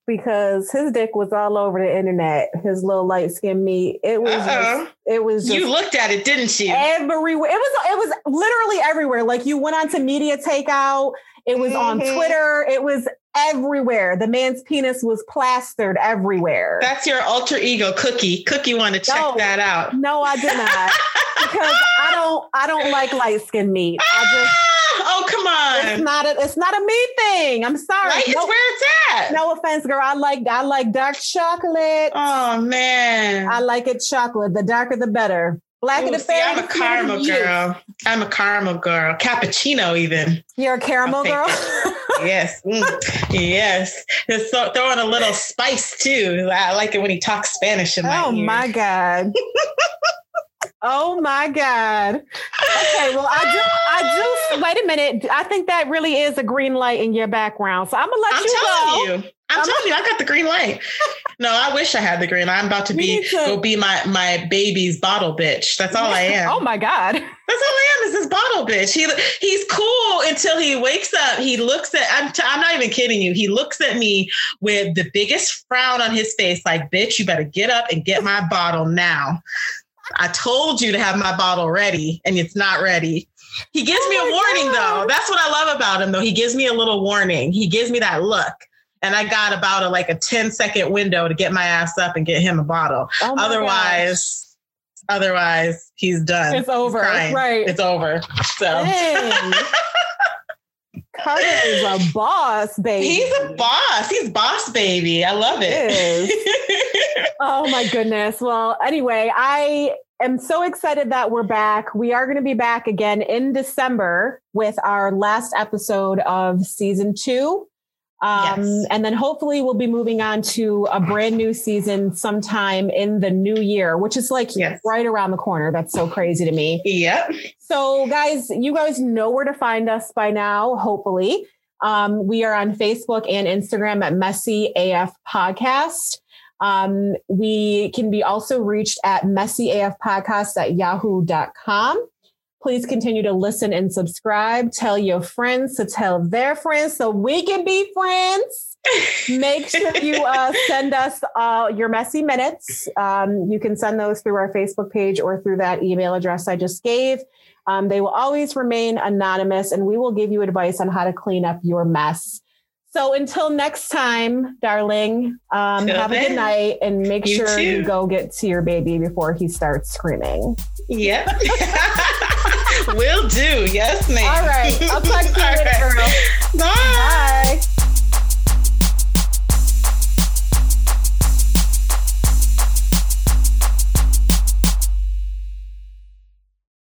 because his dick was all over the internet. His little light skinned meat. It was. Just, it was. you looked at it, didn't you? Everywhere. It was. It was literally everywhere. Like you went on to Media Takeout. It was mm-hmm. on Twitter. It was everywhere. The man's penis was plastered everywhere. That's your alter ego, Cookie. Cookie want to check no, that out. No, I did not. because I don't I don't like light skinned meat. I just Oh come on! It's not a it's not a me thing. I'm sorry. Right? No, it's where it's at. No offense, girl. I like I like dark chocolate. Oh man, I like it chocolate. The darker the better. Black Ooh, and the see, I'm a caramel girl. I'm a caramel girl. Cappuccino, even. You're a caramel girl. yes, mm. yes. Just throwing a little spice too. I like it when he talks Spanish in my Oh ear. my god. Oh my God. Okay, well, I do, I do, wait a minute. I think that really is a green light in your background. So I'm going to let I'm you telling You. I'm, I'm telling you, I got the green light. No, I wish I had the green light. I'm about to be to... go be my my baby's bottle bitch. That's all I am. oh my god. That's all I am is this bottle bitch. He he's cool until he wakes up. He looks at. I'm t- I'm not even kidding you. He looks at me with the biggest frown on his face, like bitch, you better get up and get my bottle now. I told you to have my bottle ready and it's not ready. He gives oh me a oh warning God. though. That's what I love about him though. He gives me a little warning. He gives me that look. And I got about a like a 10 second window to get my ass up and get him a bottle. Oh otherwise, gosh. otherwise he's done. It's over. Right. It's over. So Carter is a boss, baby. He's a boss. He's boss, baby. I love it. oh my goodness. Well, anyway, I am so excited that we're back. We are going to be back again in December with our last episode of season two. Um, yes. And then hopefully we'll be moving on to a brand new season sometime in the new year, which is like yes. right around the corner. That's so crazy to me. Yep. So, guys, you guys know where to find us by now, hopefully. Um, we are on Facebook and Instagram at Messy AF Podcast. Um, we can be also reached at messyafpodcast at yahoo.com. Please continue to listen and subscribe. Tell your friends to tell their friends so we can be friends. Make sure you uh, send us uh, your messy minutes. Um, you can send those through our Facebook page or through that email address I just gave. Um, they will always remain anonymous, and we will give you advice on how to clean up your mess. So until next time, darling, um, have then. a good night and make you sure too. you go get to your baby before he starts screaming. Yep. Will do. Yes, ma'am. All right. I'll talk to you later, right. Bye. Bye.